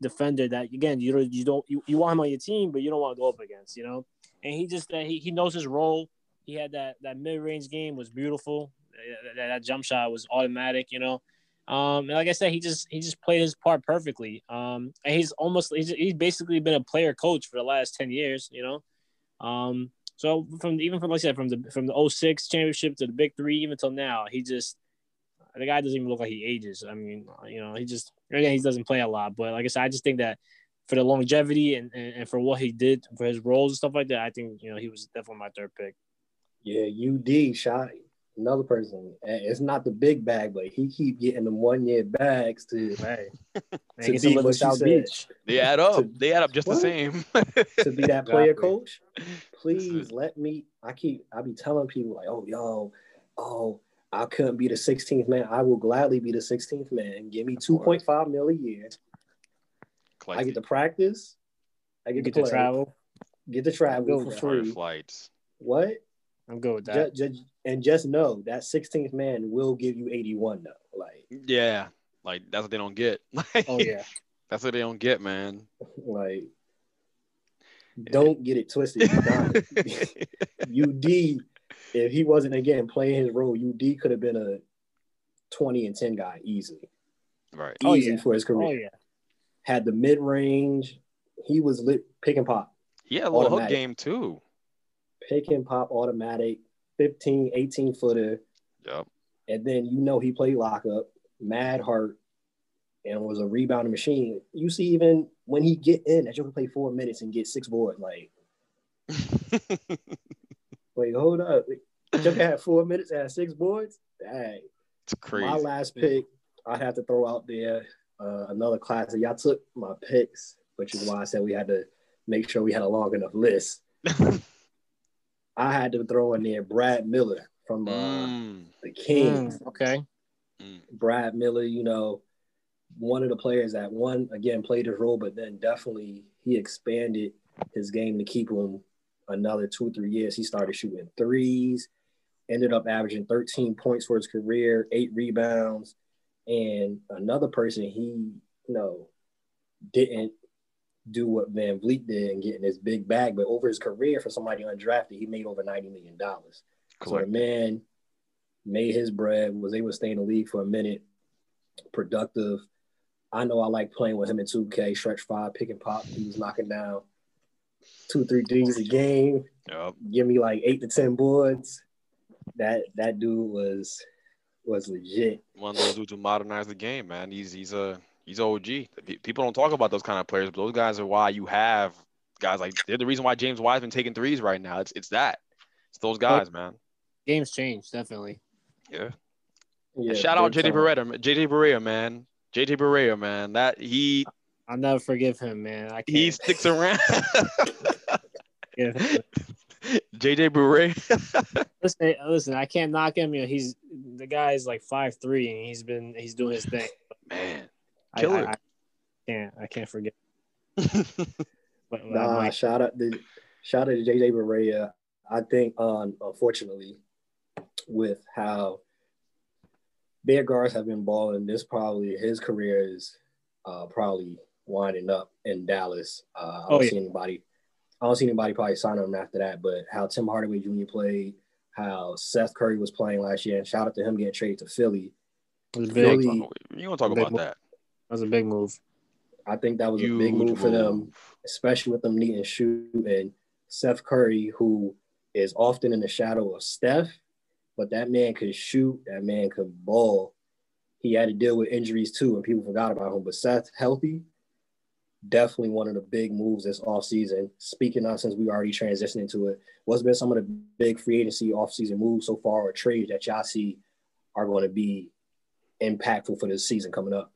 defender that again you don't you don't you, you want him on your team, but you don't want to go up against. You know, and he just uh, he, he knows his role. He had that that mid range game was beautiful. That, that, jump shot was automatic. You know, um, and like I said, he just he just played his part perfectly. Um, and he's almost he's, he's basically been a player coach for the last ten years. You know, um, so from even from like I said from the from the 06 championship to the Big Three even till now, he just the guy doesn't even look like he ages. I mean, you know, he just again he doesn't play a lot, but like I said, I just think that for the longevity and, and, and for what he did for his roles and stuff like that, I think you know he was definitely my third pick. Yeah, UD shot another person. It's not the big bag, but he keep getting them one year bags to hey. to be what South Beach. They add up. To, they add up just what? the same. to be that player coach, please let me. I keep. I be telling people like, oh yo, oh I couldn't be the 16th man. I will gladly be the 16th man. Give me 2.5 mil a year. Classic. I get to practice. I get, get to, to, travel. Get to travel for free. Flights. What? I'm good with that. Just, just, and just know that 16th man will give you 81 though. Like yeah, like that's what they don't get. oh yeah, that's what they don't get, man. Like don't get it twisted. UD, if he wasn't again playing his role, UD could have been a 20 and 10 guy easily. Right. Oh, Easy oh, yeah. for his career. Oh yeah. Had the mid range. He was lit pick and pop. Yeah, a little hook game too pick and pop automatic, 15, 18 footer. Yep. And then you know he played lockup, mad heart, and was a rebounding machine. You see, even when he get in, that you can play four minutes and get six boards. Like, wait, hold up. Joker had four minutes and six boards. Dang. It's crazy. My last pick, I have to throw out there uh, another classic. Y'all took my picks, which is why I said we had to make sure we had a long enough list. I had to throw in there Brad Miller from uh, mm. the Kings. Mm, okay. Mm. Brad Miller, you know, one of the players that one again played his role, but then definitely he expanded his game to keep him another two or three years. He started shooting threes, ended up averaging 13 points for his career, eight rebounds, and another person he you know didn't do what VanVleet did and getting his big bag, but over his career for somebody undrafted, he made over ninety million dollars. So the man made his bread, was able to stay in the league for a minute, productive. I know I like playing with him in 2K, stretch five, pick and pop. He was knocking down two, three threes a game. Yep. Give me like eight to ten boards. That that dude was was legit. One of those dudes who modernized the game, man. He's he's a He's OG. People don't talk about those kind of players, but those guys are why you have guys like they're the reason why James Wiseman taking threes right now. It's it's that. It's those guys, man. Games change, definitely. Yeah. yeah shout out JJ Barea, JJ Barea, man. JJ Barea, man. That he I'll never forgive him, man. I can't. He sticks around. JJ Barea. listen, listen, I can't knock him. You know, he's the guy's like five three and he's been he's doing his thing. Man. Killer. I, I, can't. I can't forget. but, nah, shout out to shout out to JJ Barea. I think, um, unfortunately, with how their guards have been balling, this probably his career is uh, probably winding up in Dallas. Uh, I don't oh, yeah. see anybody. I don't see anybody probably sign him after that. But how Tim Hardaway Jr. played, how Seth Curry was playing last year, and shout out to him getting traded to Philly. Philly you want to talk about that? Was a big move. I think that was Huge a big move, move for them, especially with them needing shoot and Seth Curry, who is often in the shadow of Steph, but that man could shoot, that man could ball. He had to deal with injuries too, and people forgot about him. But Seth, healthy, definitely one of the big moves this offseason. Speaking of, since we already transitioned into it, what's been some of the big free agency offseason moves so far or trades that y'all see are going to be impactful for this season coming up?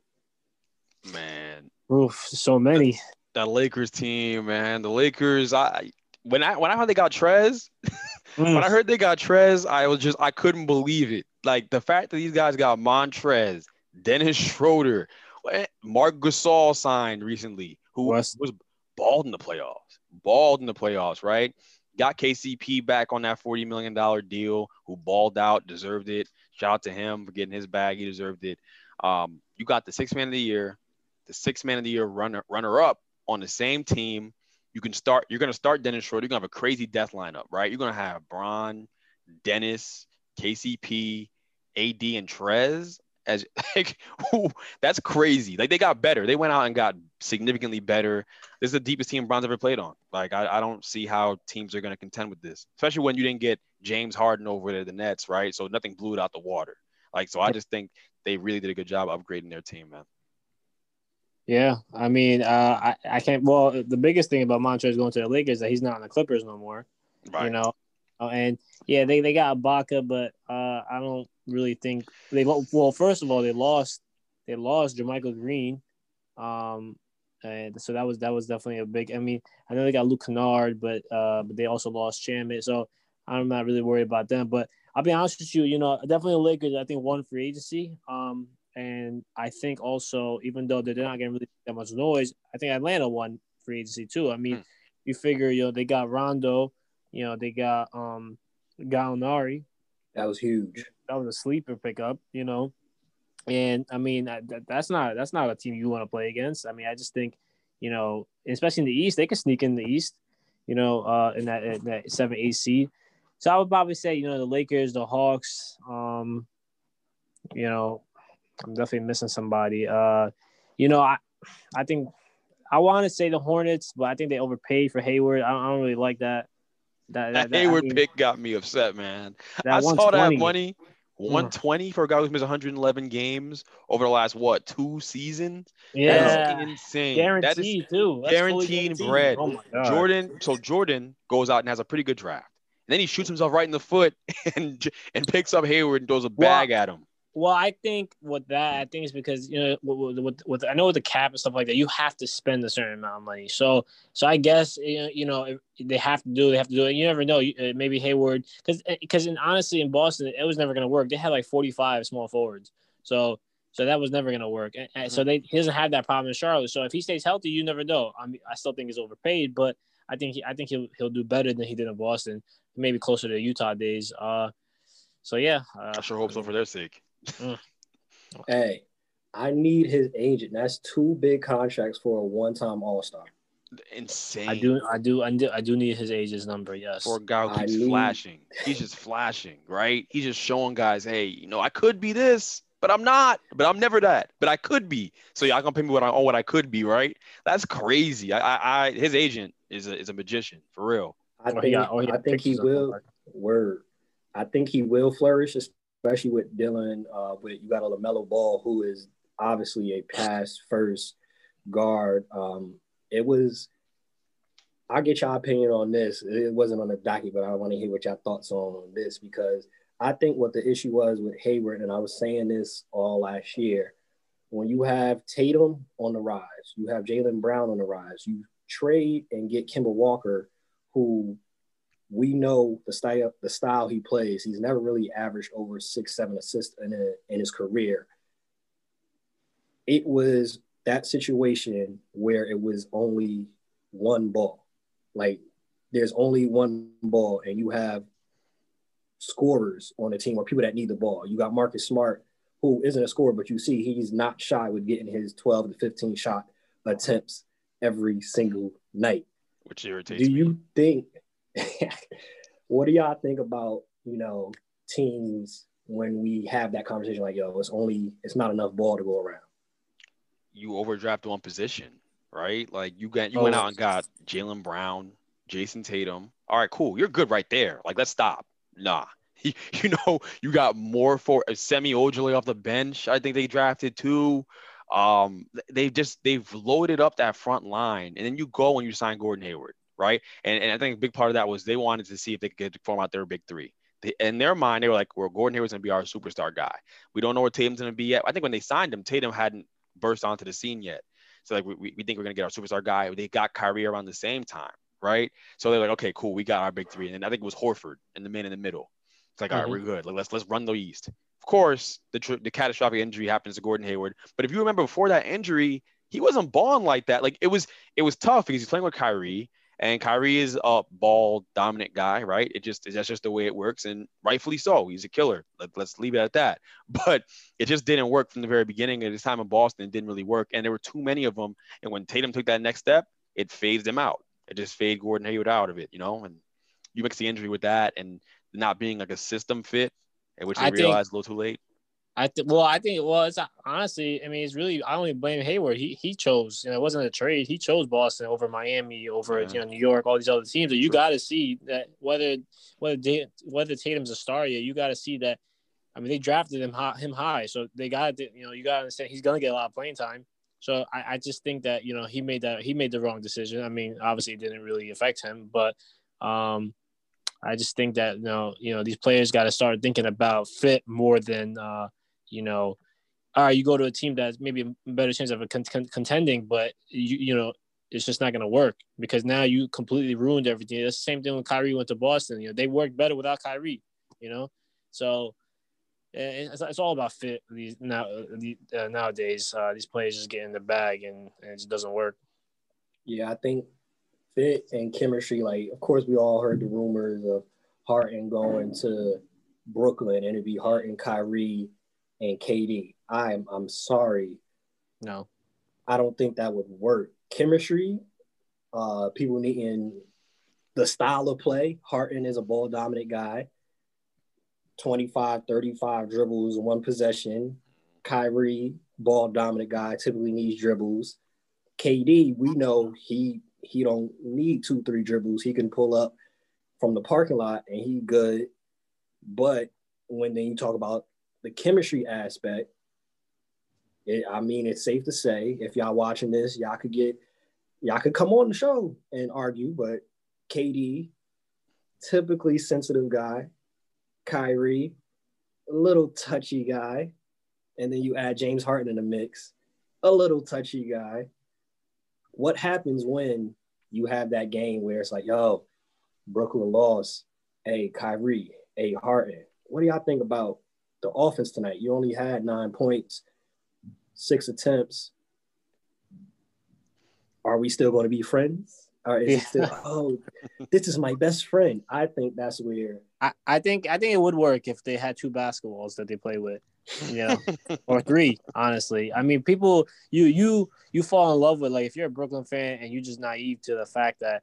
Man. Oof, so many. That, that Lakers team, man. The Lakers, I when I when I heard they got Trez, when I heard they got Trez, I was just I couldn't believe it. Like the fact that these guys got Montrez, Dennis Schroeder, Mark Marc Gasol signed recently, who was, was balled in the playoffs, balled in the playoffs, right? Got KCP back on that $40 million deal, who balled out, deserved it. Shout out to him for getting his bag. He deserved it. Um, you got the six man of the year, the six man of the year runner runner up on the same team. You can start, you're gonna start Dennis Schroeder. You're gonna have a crazy death lineup, right? You're gonna have Bron, Dennis, KCP, AD, and Trez as like ooh, that's crazy. Like they got better. They went out and got significantly better. This is the deepest team Bron's ever played on. Like I, I don't see how teams are going to contend with this, especially when you didn't get James Harden over there, the Nets, right? So nothing blew it out the water. Like so, I just think they really did a good job upgrading their team, man. Yeah, I mean, uh, I I can't. Well, the biggest thing about Montrez going to the Lakers is that he's not on the Clippers no more. Right. You know, uh, and yeah, they, they got Ibaka, but uh, I don't really think they well. First of all, they lost they lost JaMychal Green, um, and so that was that was definitely a big. I mean, I know they got Luke Kennard, but uh, but they also lost Shamet, so I'm not really worried about them. But I'll be honest with you, you know, definitely the Lakers. I think one free agency, um, and I think also even though they're not getting really that much noise, I think Atlanta won free agency too. I mean, hmm. you figure you know they got Rondo, you know they got um Gallinari. That was huge that was a sleeper pickup, you know. And I mean, that, that's not that's not a team you want to play against. I mean, I just think, you know, especially in the East, they can sneak in the East, you know, uh, in that in that seven eight seed. So I would probably say, you know, the Lakers, the Hawks, um, you know, I'm definitely missing somebody. Uh, you know, I I think I want to say the Hornets, but I think they overpaid for Hayward. I don't, I don't really like that. That, that, that Hayward I mean, pick got me upset, man. I saw that money. 120 for a guy who's missed 111 games over the last what two seasons? Yeah, that is insane. Guaranteed that is too. That's guaranteed, guaranteed bread. Oh Jordan. So Jordan goes out and has a pretty good draft. And then he shoots himself right in the foot and and picks up Hayward and throws a bag well, at him. Well, I think with that, I think it's because you know, with, with, with, I know with the cap and stuff like that, you have to spend a certain amount of money. So, so I guess you know, they have to do, they have to do it. You never know. Uh, maybe Hayward, because because honestly, in Boston, it was never going to work. They had like forty five small forwards, so so that was never going to work. And, mm-hmm. so they he doesn't have that problem in Charlotte. So if he stays healthy, you never know. I mean, I still think he's overpaid, but I think he, I think he'll he'll do better than he did in Boston, maybe closer to Utah days. Uh, so yeah, uh, I sure hope so for their sake. Mm. Hey, I need his agent. That's two big contracts for a one-time All Star. Insane. I do, I do, I do, I do need his agent's number. Yes. For a guy who keeps need... flashing, he's just flashing, right? He's just showing guys, hey, you know, I could be this, but I'm not. But I'm never that. But I could be. So y'all gonna pay me what I owe, what I could be, right? That's crazy. I, I, I his agent is a is a magician for real. I think, oh, I think he will. Word. I think he will flourish, especially with Dylan, Uh, with you got a Lamelo Ball, who is obviously a pass first guard. Um, it was. I'll get your opinion on this. It wasn't on the docket, but I want to hear what your thoughts on this because I think what the issue was with Hayward, and I was saying this all last year, when you have Tatum on the rise, you have Jaylen Brown on the rise, you trade and get Kemba Walker, who we know the style the style he plays. He's never really averaged over six, seven assists in, a, in his career. It was that situation where it was only one ball. Like there's only one ball, and you have scorers on the team or people that need the ball. You got Marcus Smart, who isn't a scorer, but you see he's not shy with getting his 12 to 15 shot attempts every single night. Which irritates Do me. you think what do y'all think about you know teams when we have that conversation like yo it's only it's not enough ball to go around? You overdraft one position right? Like you got you oh. went out and got jaylen brown jayson tatum. All right cool. You're good right there. Like let's stop. Nah. You, you know you got more for uh, semi Ojeleye off the bench i think they drafted too. Um they just they've loaded up that front line. And then you go and you sign gordon hayward right? And, and I think a big part of that was they wanted to see if they could form out their big three. They, in their mind, they were like, "Well, Gordon Hayward's going to be our superstar guy. We don't know where Tatum's going to be yet." I think when they signed him, Tatum hadn't burst onto the scene yet. So like we, we think we're going to get our superstar guy. They got Kyrie around the same time. right? So they're like, okay, cool, we got our big three, and then I think it was Horford and the man in the middle. It's like, mm-hmm. all right, mm-hmm. we're good. Like, let's let's run the East. Of course, the tr- the catastrophic injury happens to Gordon Hayward, but if you remember before that injury, he wasn't balling like that. Like it was it was tough because he's playing with Kyrie. And Kyrie is a ball dominant guy, right? It just that's just the way it works, and rightfully so. He's a killer. Let, us leave it at that. But it just didn't work from the very beginning. At his time in Boston, it didn't really work, and there were too many of them. And when Tatum took that next step, it fades him out. It just fade Gordon Hayward out of it, you know. And you mix the injury with that, and not being like a system fit, which they realized a little too late. I th- well, I think well, it's honestly, I mean, it's really I only blame Hayward. He he chose, you know, it wasn't a trade. He chose Boston over Miami, over yeah. you know New York, all these other teams. So you got to see that whether whether whether Tatum's a star yet, you got to see that. I mean, they drafted him high, him high, so they got to you know you got to understand he's gonna get a lot of playing time. So I, I just think that you know he made that he made the wrong decision. I mean, obviously it didn't really affect him, but um, I just think that you know you know these players got to start thinking about fit more than. Uh, you know, all right, you go to a team that's maybe a better chance of con- con- contending, but you you know it's just not going to work because now you completely ruined everything. It's the same thing when Kyrie went to Boston. You know, they worked better without Kyrie. You know, so it's, it's all about fit. These now uh, nowadays, uh, these players just get in the bag and, and it just doesn't work. Yeah, I think fit and chemistry. Like, of course, we all heard the rumors of Harden going to Brooklyn, and it'd be Harden, Kyrie, and KD. I'm I'm sorry. No. I don't think that would work. Chemistry, uh, people needing the style of play. Harden is a ball dominant guy. 25, 35 dribbles, one possession. Kyrie, ball dominant guy, typically needs dribbles. KD, we know he he don't need two, three dribbles. He can pull up from the parking lot and he good. But when then you talk about the chemistry aspect, it, I mean, it's safe to say if y'all watching this, y'all could get, y'all could come on the show and argue, but KD, typically sensitive guy, Kyrie, a little touchy guy, and then you add James Harden in the mix, a little touchy guy. What happens when you have that game where it's like, yo, Brooklyn lost, hey, Kyrie, hey, Harden. What do y'all think about the offense tonight. You only had nine points, six attempts. Are we still going to be friends? Or is yeah. it still, oh, this is my best friend? I think that's where I, I think I think it would work if they had two basketballs that they play with. You know, or three, honestly. I mean, people you you you fall in love with like if you're a Brooklyn fan and you're just naive to the fact that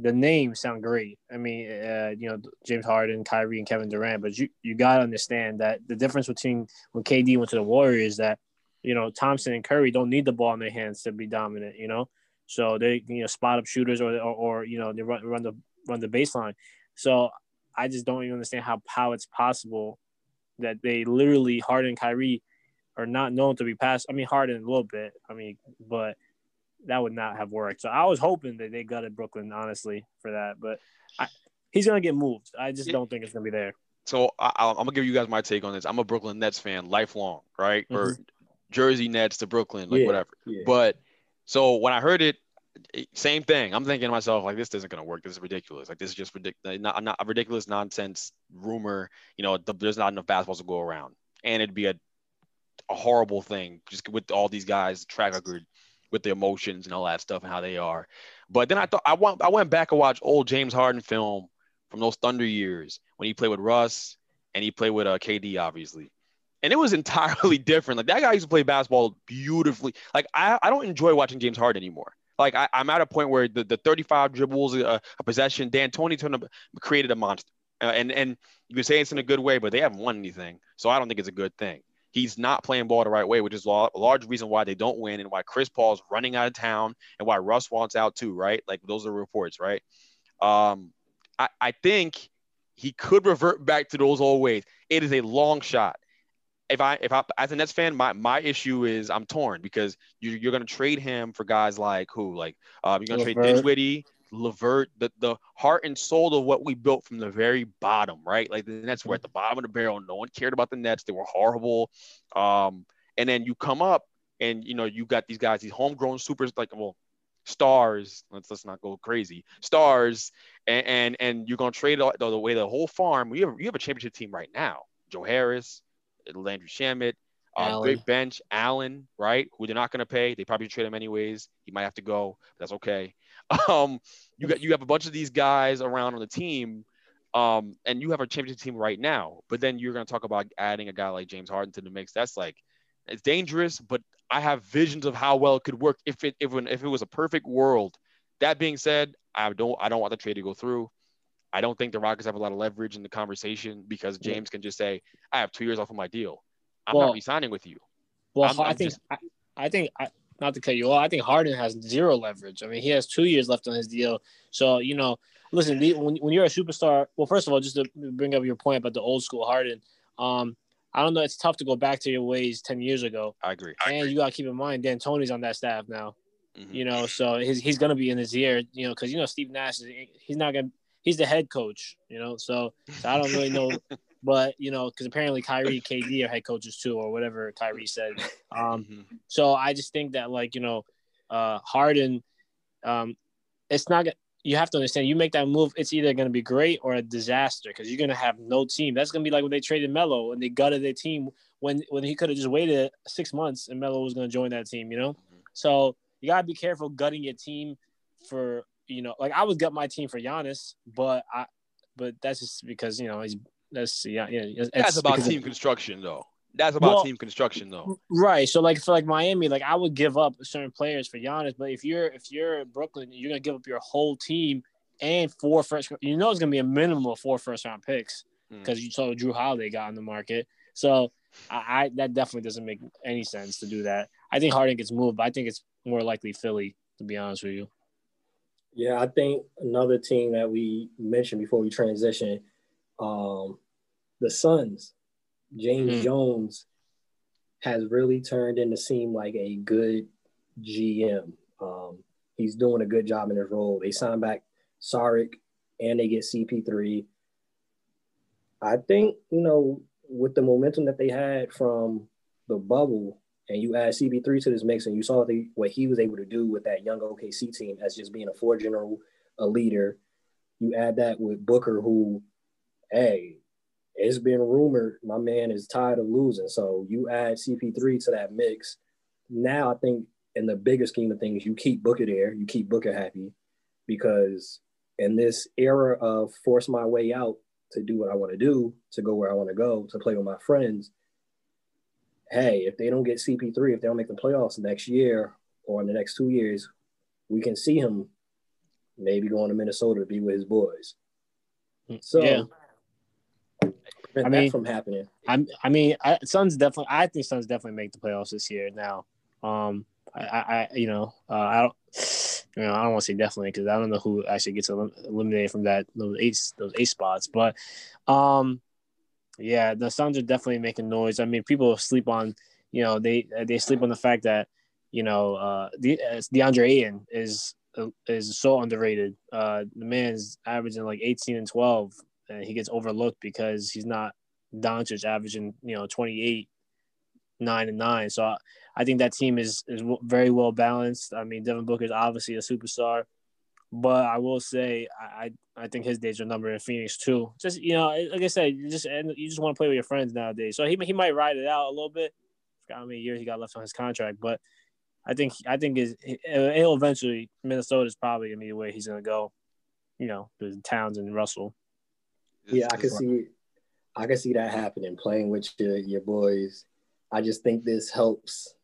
the names sound great. I mean, uh, you know, James Harden, Kyrie, and Kevin Durant. But you you gotta understand that the difference between when KD went to the Warriors that you know Thompson and Curry don't need the ball in their hands to be dominant. You know, so they you know spot up shooters or or, or you know they run run the run the baseline. So I just don't even understand how how it's possible that they literally Harden Kyrie are not known to be passed. I mean, Harden a little bit. I mean, but that would not have worked. So I was hoping that they gutted Brooklyn, honestly, for that. But I, he's gonna get moved. I just don't think it's gonna be there. So I, am gonna give you guys my take on this. I'm a Brooklyn Nets fan, lifelong, right? Mm-hmm. Or Jersey Nets to Brooklyn, like yeah, whatever. Yeah. But so when I heard it, same thing. I'm thinking to myself, like, this isn't gonna work. This is ridiculous. Like, this is just ridiculous. Not, not a ridiculous nonsense rumor. You know, the, there's not enough basketballs to go around, and it'd be a a horrible thing just with all these guys track record with the emotions and all that stuff and how they are. But then I thought I went I went back and watched old James Harden film from those Thunder years when he played with Russ and he played with uh, KD obviously. And it was entirely different. Like that guy used to play basketball beautifully. Like I, I don't enjoy watching James Harden anymore. Like I, am at a point where the, the 35 dribbles, uh, a possession, D'Antoni turned up, created a monster. Uh, and and you can say it's in a good way, but they haven't won anything. So I don't think it's a good thing he's not playing ball the right way, which is a large reason why they don't win and why Chris Paul's running out of town and why Russ wants out too, right? Like those are reports, right? Um, I, I think he could revert back to those old ways. It is a long shot. If I if I as a Nets fan, my my issue is I'm torn because you, you're going to trade him for guys like who like uh, you're going to trade Dinwiddie, LeVert, the, the heart and soul of what we built from the very bottom, right? Like the Nets were at the bottom of the barrel. No one cared about the Nets. They were horrible. Um, and then you come up and you know you got these guys, these homegrown supers, like well, stars. Let's let's not go crazy. Stars, and and, and you're gonna trade the, the way the whole farm. You have you have a championship team right now. Joe Harris, Landry Shamet, uh, great bench, Allen, right? Who they're not gonna pay. They probably trade him anyways. He might have to go. That's okay. Um, you got you have a bunch of these guys around on the team. Um, and you have a championship team right now, but then you're going to talk about adding a guy like James Harden to the mix. That's like, it's dangerous, but I have visions of how well it could work if it if, if it was a perfect world. That being said, I don't I don't want the trade to go through. I don't think the Rockets have a lot of leverage in the conversation because James can just say, "I have two years off of my deal. I'm well, not resigning with you." Well, I'm, i I'm think just... I, I, think I, not to cut you off. I think Harden has zero leverage. I mean, he has two years left on his deal. So you know, listen, when, when you're a superstar, well, first of all, just to bring up your point about the old school Harden, um, I don't know. It's tough to go back to your ways ten years ago. I agree. And I agree. you got to keep in mind, D'Antoni's on that staff now. Mm-hmm. You know, so he's he's gonna be in his ear. You know, because you know Steve Nash is he's not gonna he's the head coach. You know, so, so I don't really know. but you know, because apparently Kyrie, KD are head coaches too, or whatever Kyrie said. Um, mm-hmm. so I just think that like you know, uh, Harden, um, it's not you have to understand you make that move, it's either going to be great or a disaster because you're going to have no team. That's going to be like when they traded Melo and they gutted their team when when he could have just waited six months and Melo was going to join that team. You know, mm-hmm. so you got to be careful gutting your team for you know, like I would gut my team for Giannis, but I, but that's just because you know he's that's yeah yeah. That's about team of, construction though. That's about well, team construction though. Right. So like for like Miami, like I would give up certain players for Giannis, but if you're if you're in Brooklyn, you're gonna give up your whole team and four first you know it's gonna be a minimum of four first round picks because mm. you saw Jrue Holiday got in the market. So I, I, that definitely doesn't make any sense to do that. I think Harden gets moved, but I think it's more likely Philly, to be honest with you. Yeah, I think another team that we mentioned before we transition, um, the Suns. James mm-hmm. Jones has really turned into seem like a good GM. Um, he's doing a good job in his role. They signed back Saric and they get CP3. I think, you know, with the momentum that they had from the bubble, and you add CP3 to this mix, and you saw the, what he was able to do with that young OKC team as just being a floor general, a leader. You add that with Booker, who, hey, it's been rumored my man is tired of losing. So you add CP3 to that mix. Now I think in the bigger scheme of things, you keep Booker there, you keep Booker happy, because in this era of force my way out to do what I want to do, to go where I want to go, to play with my friends. Hey, if they don't get CP3, if they don't make the playoffs next year or in the next two years, we can see him maybe going to Minnesota to be with his boys. Mm, so yeah I mean, that from happening. I, I mean, I, Suns definitely. I think Suns definitely make the playoffs this year. Now, um, I, I you know, uh, I don't, you know, I don't want to say definitely because I don't know who actually gets eliminated from that those eight those eight spots. But, um, yeah, the Suns are definitely making noise. I mean, people sleep on, you know, they they sleep on the fact that, you know, uh, the uh, DeAndre Ayton is is so underrated. Uh, the man's averaging like 18 and 12 and he gets overlooked because he's not Doncic averaging you know 28, nine and nine. So I, I think that team is is very well balanced. I mean, Devin Booker is obviously a superstar, but I will say I I think his days are numbered in Phoenix too. Just you know, like I said, you just you just want to play with your friends nowadays. So he he might ride it out a little bit. I forgot how many years he got left on his contract, but I think I think is he'll eventually Minnesota is probably gonna be the way he's gonna go. You know, the Towns and Russell. Yeah, I can see, I can see that happening. Playing with your your boys, I just think this helps.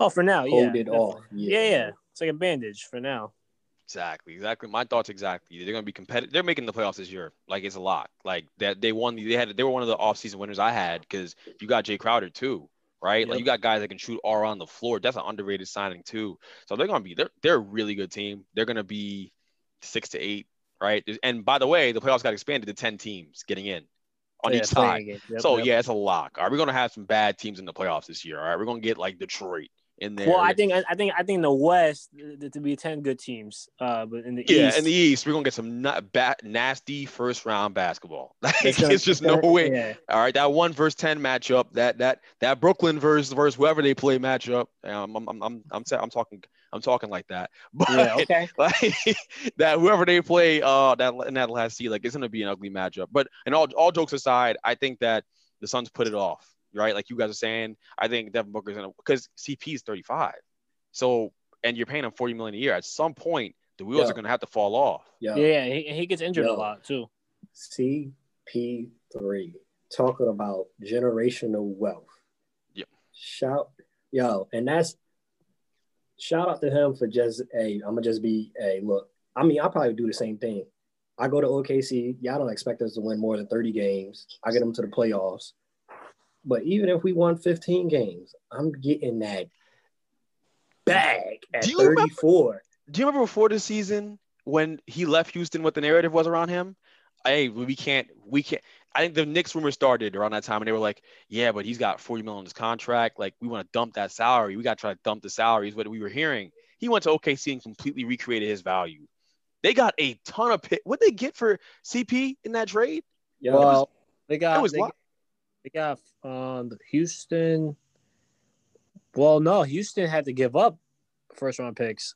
Oh, for now, hold yeah, it off. Yeah. yeah, yeah, it's like a bandage for now. Exactly, exactly. My thoughts exactly. They're gonna be competitive. They're making the playoffs this year. Like it's a lot. Like that they won. They had. They were one of the offseason winners I had because you got Jay Crowder too, right? Yep. Like you got guys that can shoot all around the floor. That's an underrated signing too. So they're gonna be. They're they're a really good team. They're gonna be six to eight right? And by the way, the playoffs got expanded to 10 teams getting in on yeah, each side. Yep, so yep. yeah, it's a lock. Are we gonna have some bad teams in the playoffs this year? All right, we're gonna get like Detroit, in there. Well, I think I think I think in the West to be ten good teams. Uh, but in the yeah, East, in the East, we're gonna get some not ba- nasty first round basketball. Like, it's it's, just no way. Yeah. All right, that one versus ten matchup, that that that Brooklyn versus versus whoever they play matchup. Um, I'm I'm I'm I'm, I'm talking I'm talking like that. But Yeah. Okay. like that whoever they play uh that in that last seed, like it's gonna be an ugly matchup. But and all all jokes aside, I think that the Suns put it off, right? Like you guys are saying, I think Devin Booker's gonna because CP is 35. So and you're paying him 40 million a year. At some point, the wheels Yeah. are gonna have to fall off. Yeah, Yeah, he, he gets injured Yo. a lot too. CP3 talking about generational wealth. Yeah. Shout, yo, and that's shout out to him for just a. I'm gonna just be a look. I mean, I probably do the same thing. I go to OKC. Y'all don't expect us to win more than 30 games. I get them to the playoffs. But even if we won 15 games, I'm getting that bag at Do you remember- 34. Do you remember before the season when he left Houston, what the narrative was around him? Hey, we can't, we can't. I think the Knicks rumor started around that time, and they were like, "Yeah, but he's got 40 million on his contract. Like, we want to dump that salary. We got to try to dump the salary." Is what we were hearing. He went to OKC and completely recreated his value. They got a ton of pick. What they get for CP in that trade? Yeah, Well, they got It was they, lot- they got um Houston. Well, no, Houston had to give up first round picks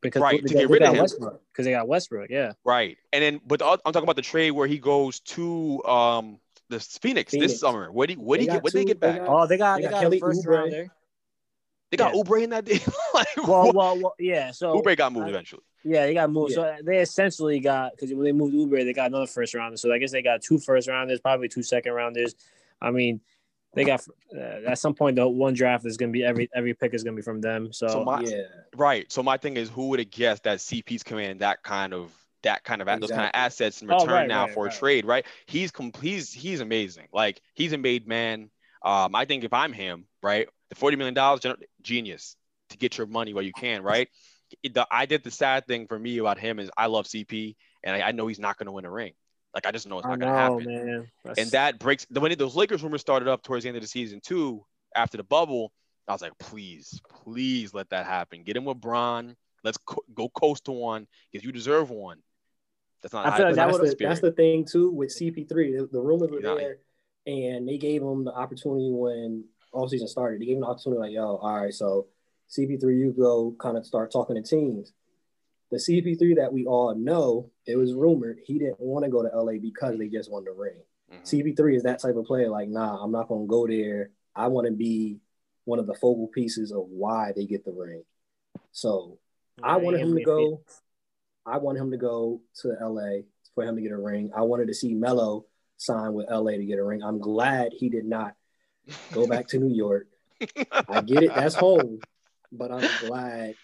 because right they, to they get rid got of him. Westbrook because they got Westbrook. Yeah, Right, and then but the, I'm talking about the trade where he goes to um the Phoenix, Phoenix. this summer. What do you, what do They you get? What they two- get they back? got- oh, they got They they, got got, Kelly first Oubre. rounder. They got yeah. Oubre in that deal. like, Well, well, well, yeah. So Oubre got moved I- eventually. Yeah, they got moved. So they essentially got because when they moved Oubre, they got another first rounder. So I guess they got two first rounders, probably two second rounders. I mean, they got uh, at some point the one draft is going to be every every pick is going to be from them. So, So my- yeah. Right. So my thing is, who would have guessed that CP's command that kind of that kind of those kind of assets in Oh, return right, now right, for right. a trade, right? He's com- he's he's amazing. Like he's a made man. Um, I think if I'm him, right, the forty million dollars, genius to get your money while you can, right? The, I did the sad thing for me about him is I love CP, and I, I know he's not going to win a ring. Like I just know it's not going to happen man. And that breaks the when those Lakers rumors started up towards the end of the season too, after the bubble. I was like, please, please let that happen. Get him with Bron. Let's co- go coast to one because you deserve one. That's not. I feel like that that's, the, that's the thing too with CP3. The, the rumors were You there, and they gave him the opportunity when all season started. They gave him the opportunity, like, yo, all right, so CP3, you go kind of start talking to teams. The CP3 that we all know, it was rumored he didn't want to go to LA because they just won the ring. Mhm. CP3 is that type of player. Like, nah, I'm not gonna go there. I want to be one of the focal pieces of why they get the ring. So I wanted him to go. I want him to go to LA for him to get a ring. I wanted to see Melo sign with LA to get a ring. I'm glad he did not go back to New York. I get it, that's home, but I'm glad.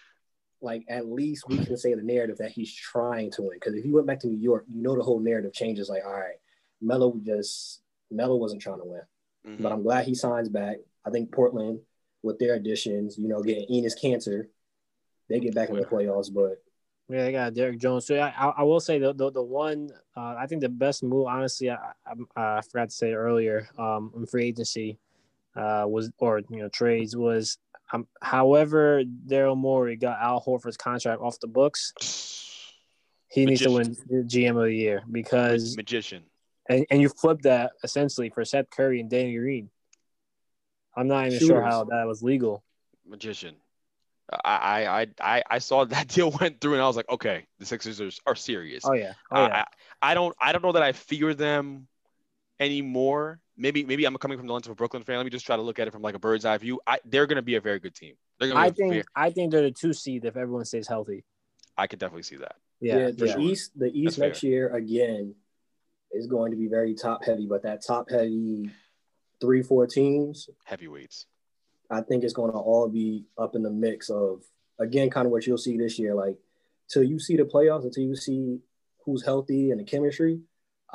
Like at least we can say the narrative that he's trying to win. Because if he went back to New York, you know the whole narrative changes. Like, all right, Melo just Melo wasn't trying to win, Mhm. but I'm glad he signs back. I think Portland with their additions, you know, getting Enes Kanter, they get back in the playoffs. But Yeah, they got Derrick Jones. So I, I I will say the the, the one uh, I think the best move, honestly, I, I, I forgot to say earlier, um, in free agency, uh, was or you know trades was, um, however Daryl Morey got Al Horford's contract off the books, he needs to win the GM of the year because magician. and, and you flip that essentially for Seth Curry and Danny Green. I'm not even sure how that was legal. magician. I, I I I I saw that deal went through and I was like, okay, the Sixers are, are serious. Oh yeah, oh yeah. I, I don't I don't know that I fear them anymore. Maybe maybe I'm coming from the lens of a Brooklyn fan. Let me just try to look at it from like a bird's eye view. I, they're going to be a very good team. They're going I to be. a think very- I think they're the two seed if everyone stays healthy. I could definitely see that. yeah, Yeah, the yeah. East, the East That's next year again is going to be very top heavy. But that top heavy three four teams, Heavyweights. I think it's going to all be up in the mix of again, kind of what you'll see this year. Like till you see the playoffs, until you see who's healthy and the chemistry,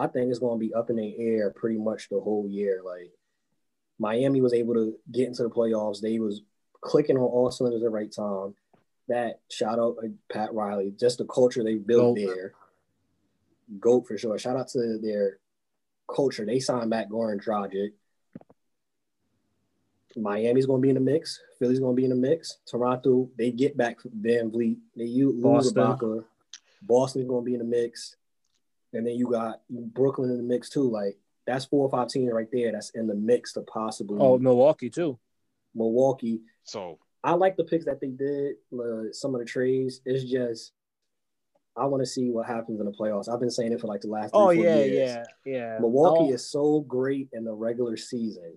I think it's going to be up in the air pretty much the whole year. Like Miami was able to get into the playoffs. They was clicking on all cylinders at the right time. That shout out uh, Pat Riley, just the culture they built Goat. there. Goat for sure. Shout out to their culture. They signed back Goran Dragic. Miami's going to be in the mix. Philly's going to be in the mix. Toronto, they get back VanVleet. They lose Boston. Ibaka. Boston's going to be in the mix. And then you got Brooklyn in the mix too. Like that's four or five teams right there that's in the mix to possibly Oh, Milwaukee too. Milwaukee. So I like the picks that they did, uh, some of the trades. It's just I want to see what happens in the playoffs. I've been saying it for like the last three, Oh four yeah, years. yeah, yeah. Milwaukee Oh, is so great in the regular season.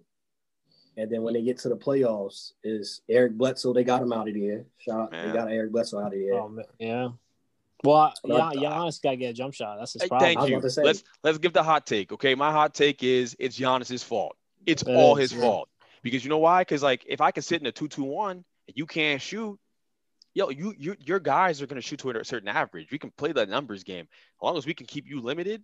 And then when they get to the playoffs, is Eric Bledsoe. They got him out of there. Shot. They Man. got Eric Bledsoe out of there. oh, man, yeah. Well, But yeah, I- Giannis got to get a jump shot. That's his Hey, problem. I thank you. about to say- Let's let's give the hot take. Okay, my hot take is it's Giannis's fault. It's It all is, his yeah. fault because you know why? Because like if I can sit in a two-two-one and you can't shoot, yo, you you your guys are gonna shoot to a certain average. We can play the numbers game as long as we can keep you limited.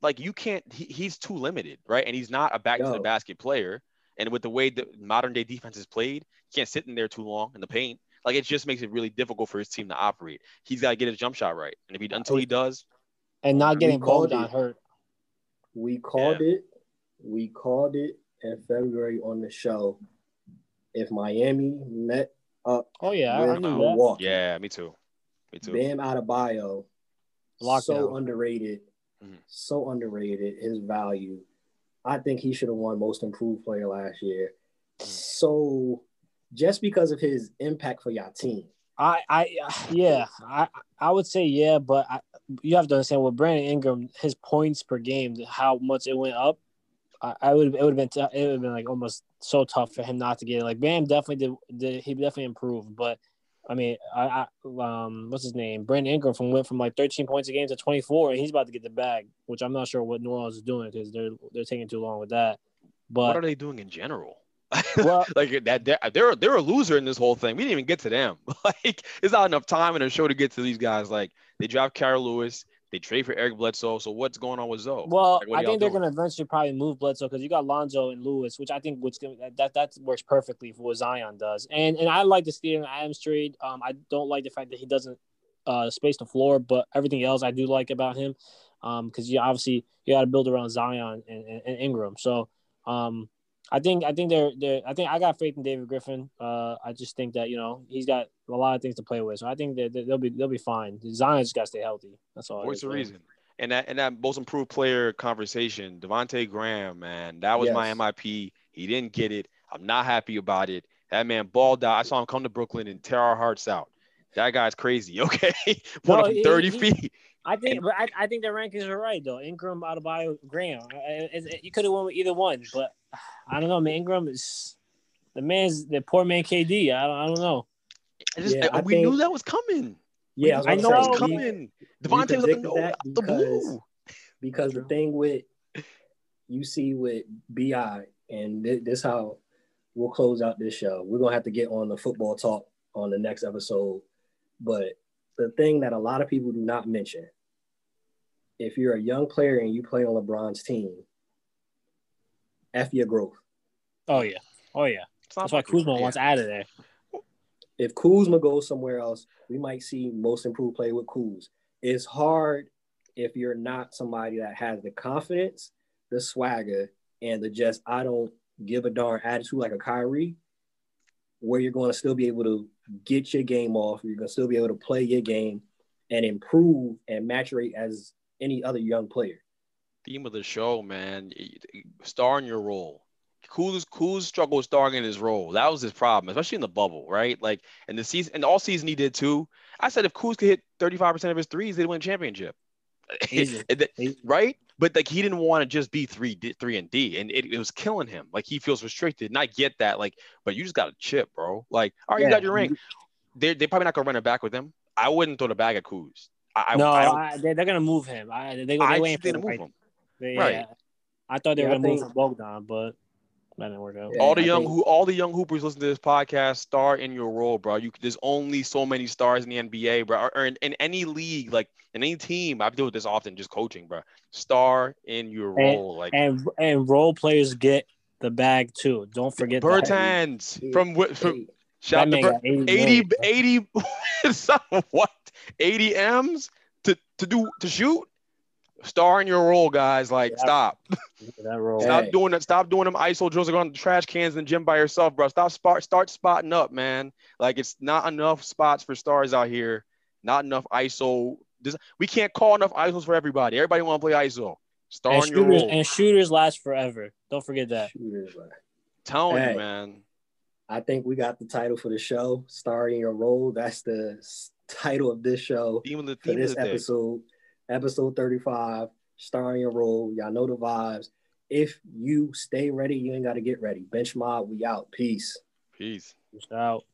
Like you can't. He, he's too limited, right? And he's not a back to the basket player. And with the way the modern day defense is played, he can't sit in there too long in the paint. Like it just makes it really difficult for his team to operate. He's got to get his jump shot right, and if he until he does, and not getting called Bogdan it. hurt. We called it. We called it in February on the show. If Miami met up Oh yeah, I, I with knew that. Yeah, me too, me too. Bam Adebayo, so Lockdown. underrated, Mhm. so underrated. His value, I think he should have won Most Improved Player last year. So, just because of his impact for your team, I, I, yeah, I, I would say yeah, but I, you have to understand with Brandon Ingram, his points per game, how much it went up. I, I would, it would have been, t- it would have been like almost so tough for him not to get it. Like Bam definitely did, did he definitely improved, but I mean, I, I, um, what's his name? Brandon Ingram from went from like 13 points a game to 24, and he's about to get the bag, which I'm not sure what New Orleans is doing because they're they're taking too long with that. But what are they doing in general? Well, like that, they're, they're they're a loser in this whole thing. We didn't even get to them. Like, it's not enough time in the show to get to these guys. Like, they draft Kira Lewis, they trade for Eric Bledsoe. So what's going on with Zoe? Well, Like, I think they're going to eventually probably move Bledsoe because you got Lonzo and Lewis, which I think that, that that works perfectly for what Zion does. And and I like the Steven Adams trade. Um, I don't like the fact that he doesn't uh space the floor, but everything else I do like about him. Um, because you obviously you got to build around Zion and, and, and Ingram. So um, I think I think they're they I think I got faith in David Griffin. Uh, I just think that you know he's got a lot of things to play with. So I think that they'll be they'll be fine. Zion just got to stay healthy. That's all. it What's the reason? And that and that most improved player conversation, Devonte Graham, man, that was my MIP. He didn't get it. I'm not happy about it. That man balled out. I saw him come to Brooklyn and tear our hearts out. That guy's crazy. Okay, put No, he- 30 he- feet. I think, but I, I think the rankings are right though. Ingram, Adebayo, Graham. I- I- you could have won with either one, but I don't know. Man, Ingram is the man's the poor man. KD. I don't, I don't know. I just, Yeah, I we knew that was coming. yeah, I was know about it was say, we- coming. Devonte was predicted like, that out the because- blue. because the thing with you see with Bi, and thi- this how we'll close out this show. We're gonna have to get on the football talk on the next episode, but the thing that a lot of people do not mention, if you're a young player and you play on LeBron's team, f your growth. Oh yeah, oh yeah. That's why. Kuzma Yeah. wants out of there. If Kuzma goes somewhere else, we might see most improved play with Kuz. It's hard if you're not somebody that has the confidence, the swagger, and the just I don't give a darn attitude like a Kyrie, where you're going to still be able to get your game off. You're going to still be able to play your game and improve and maturate as any other young player. Theme of the show, man. Star in your role. Kuz Kuz struggled starring in his role. That was his problem, especially in the bubble, right? Like in the season, and all season he did too. I said if Kuz could hit 35% of his threes, they'd win a championship. Easy. And that- Easy. right? But like he didn't want to just be three D, three and D, and it, it was killing him. Like he feels restricted, and I get that. Like, but you just got to chip, bro. Like, all right, you got your ring. They're they probably not gonna run it back with him. I wouldn't throw the bag at Kuz. I, no, I, I, they, they're gonna move him. I, they, they, I waiting expect them for to him. move him. They- Right. I thought they were Yeah, gonna move think- Bogdan, but that didn't work out. Yeah. all the I young think- who all the young hoopers listen to this podcast star in your role bro you there's only so many stars in the nba bro or, or in, in any league like in any team i deal with this often just coaching bro star in your And- role like And and role players get the bag too. Don't forget. Bertans Hey, from what from Hey, shout That out to got 80 million, bro. 80 what 80 m's to to do to shoot Star in your role, guys. Like, Yeah. stop. That role. Stop Hey. doing that. Stop doing them ISO drills. Going to the trash cans in the gym by yourself, bro. Stop. Start. Start spotting up, man. Like it's not enough spots for stars out here. Not enough ISO. This, we can't call enough ISOs for everybody. Everybody want to play ISO. Star And in your shooters, role. and shooters last forever. Don't forget that. Shooters, man. Telling Hey. you, man. I think we got the title for the show, starring your role. That's the title of this show Theme of the for theme of this the day. Episode, episode 35, starring your role. Y'all know the vibes. If you stay ready, you ain't got to get ready. Bench mob, we out. Peace. Peace. Peace out.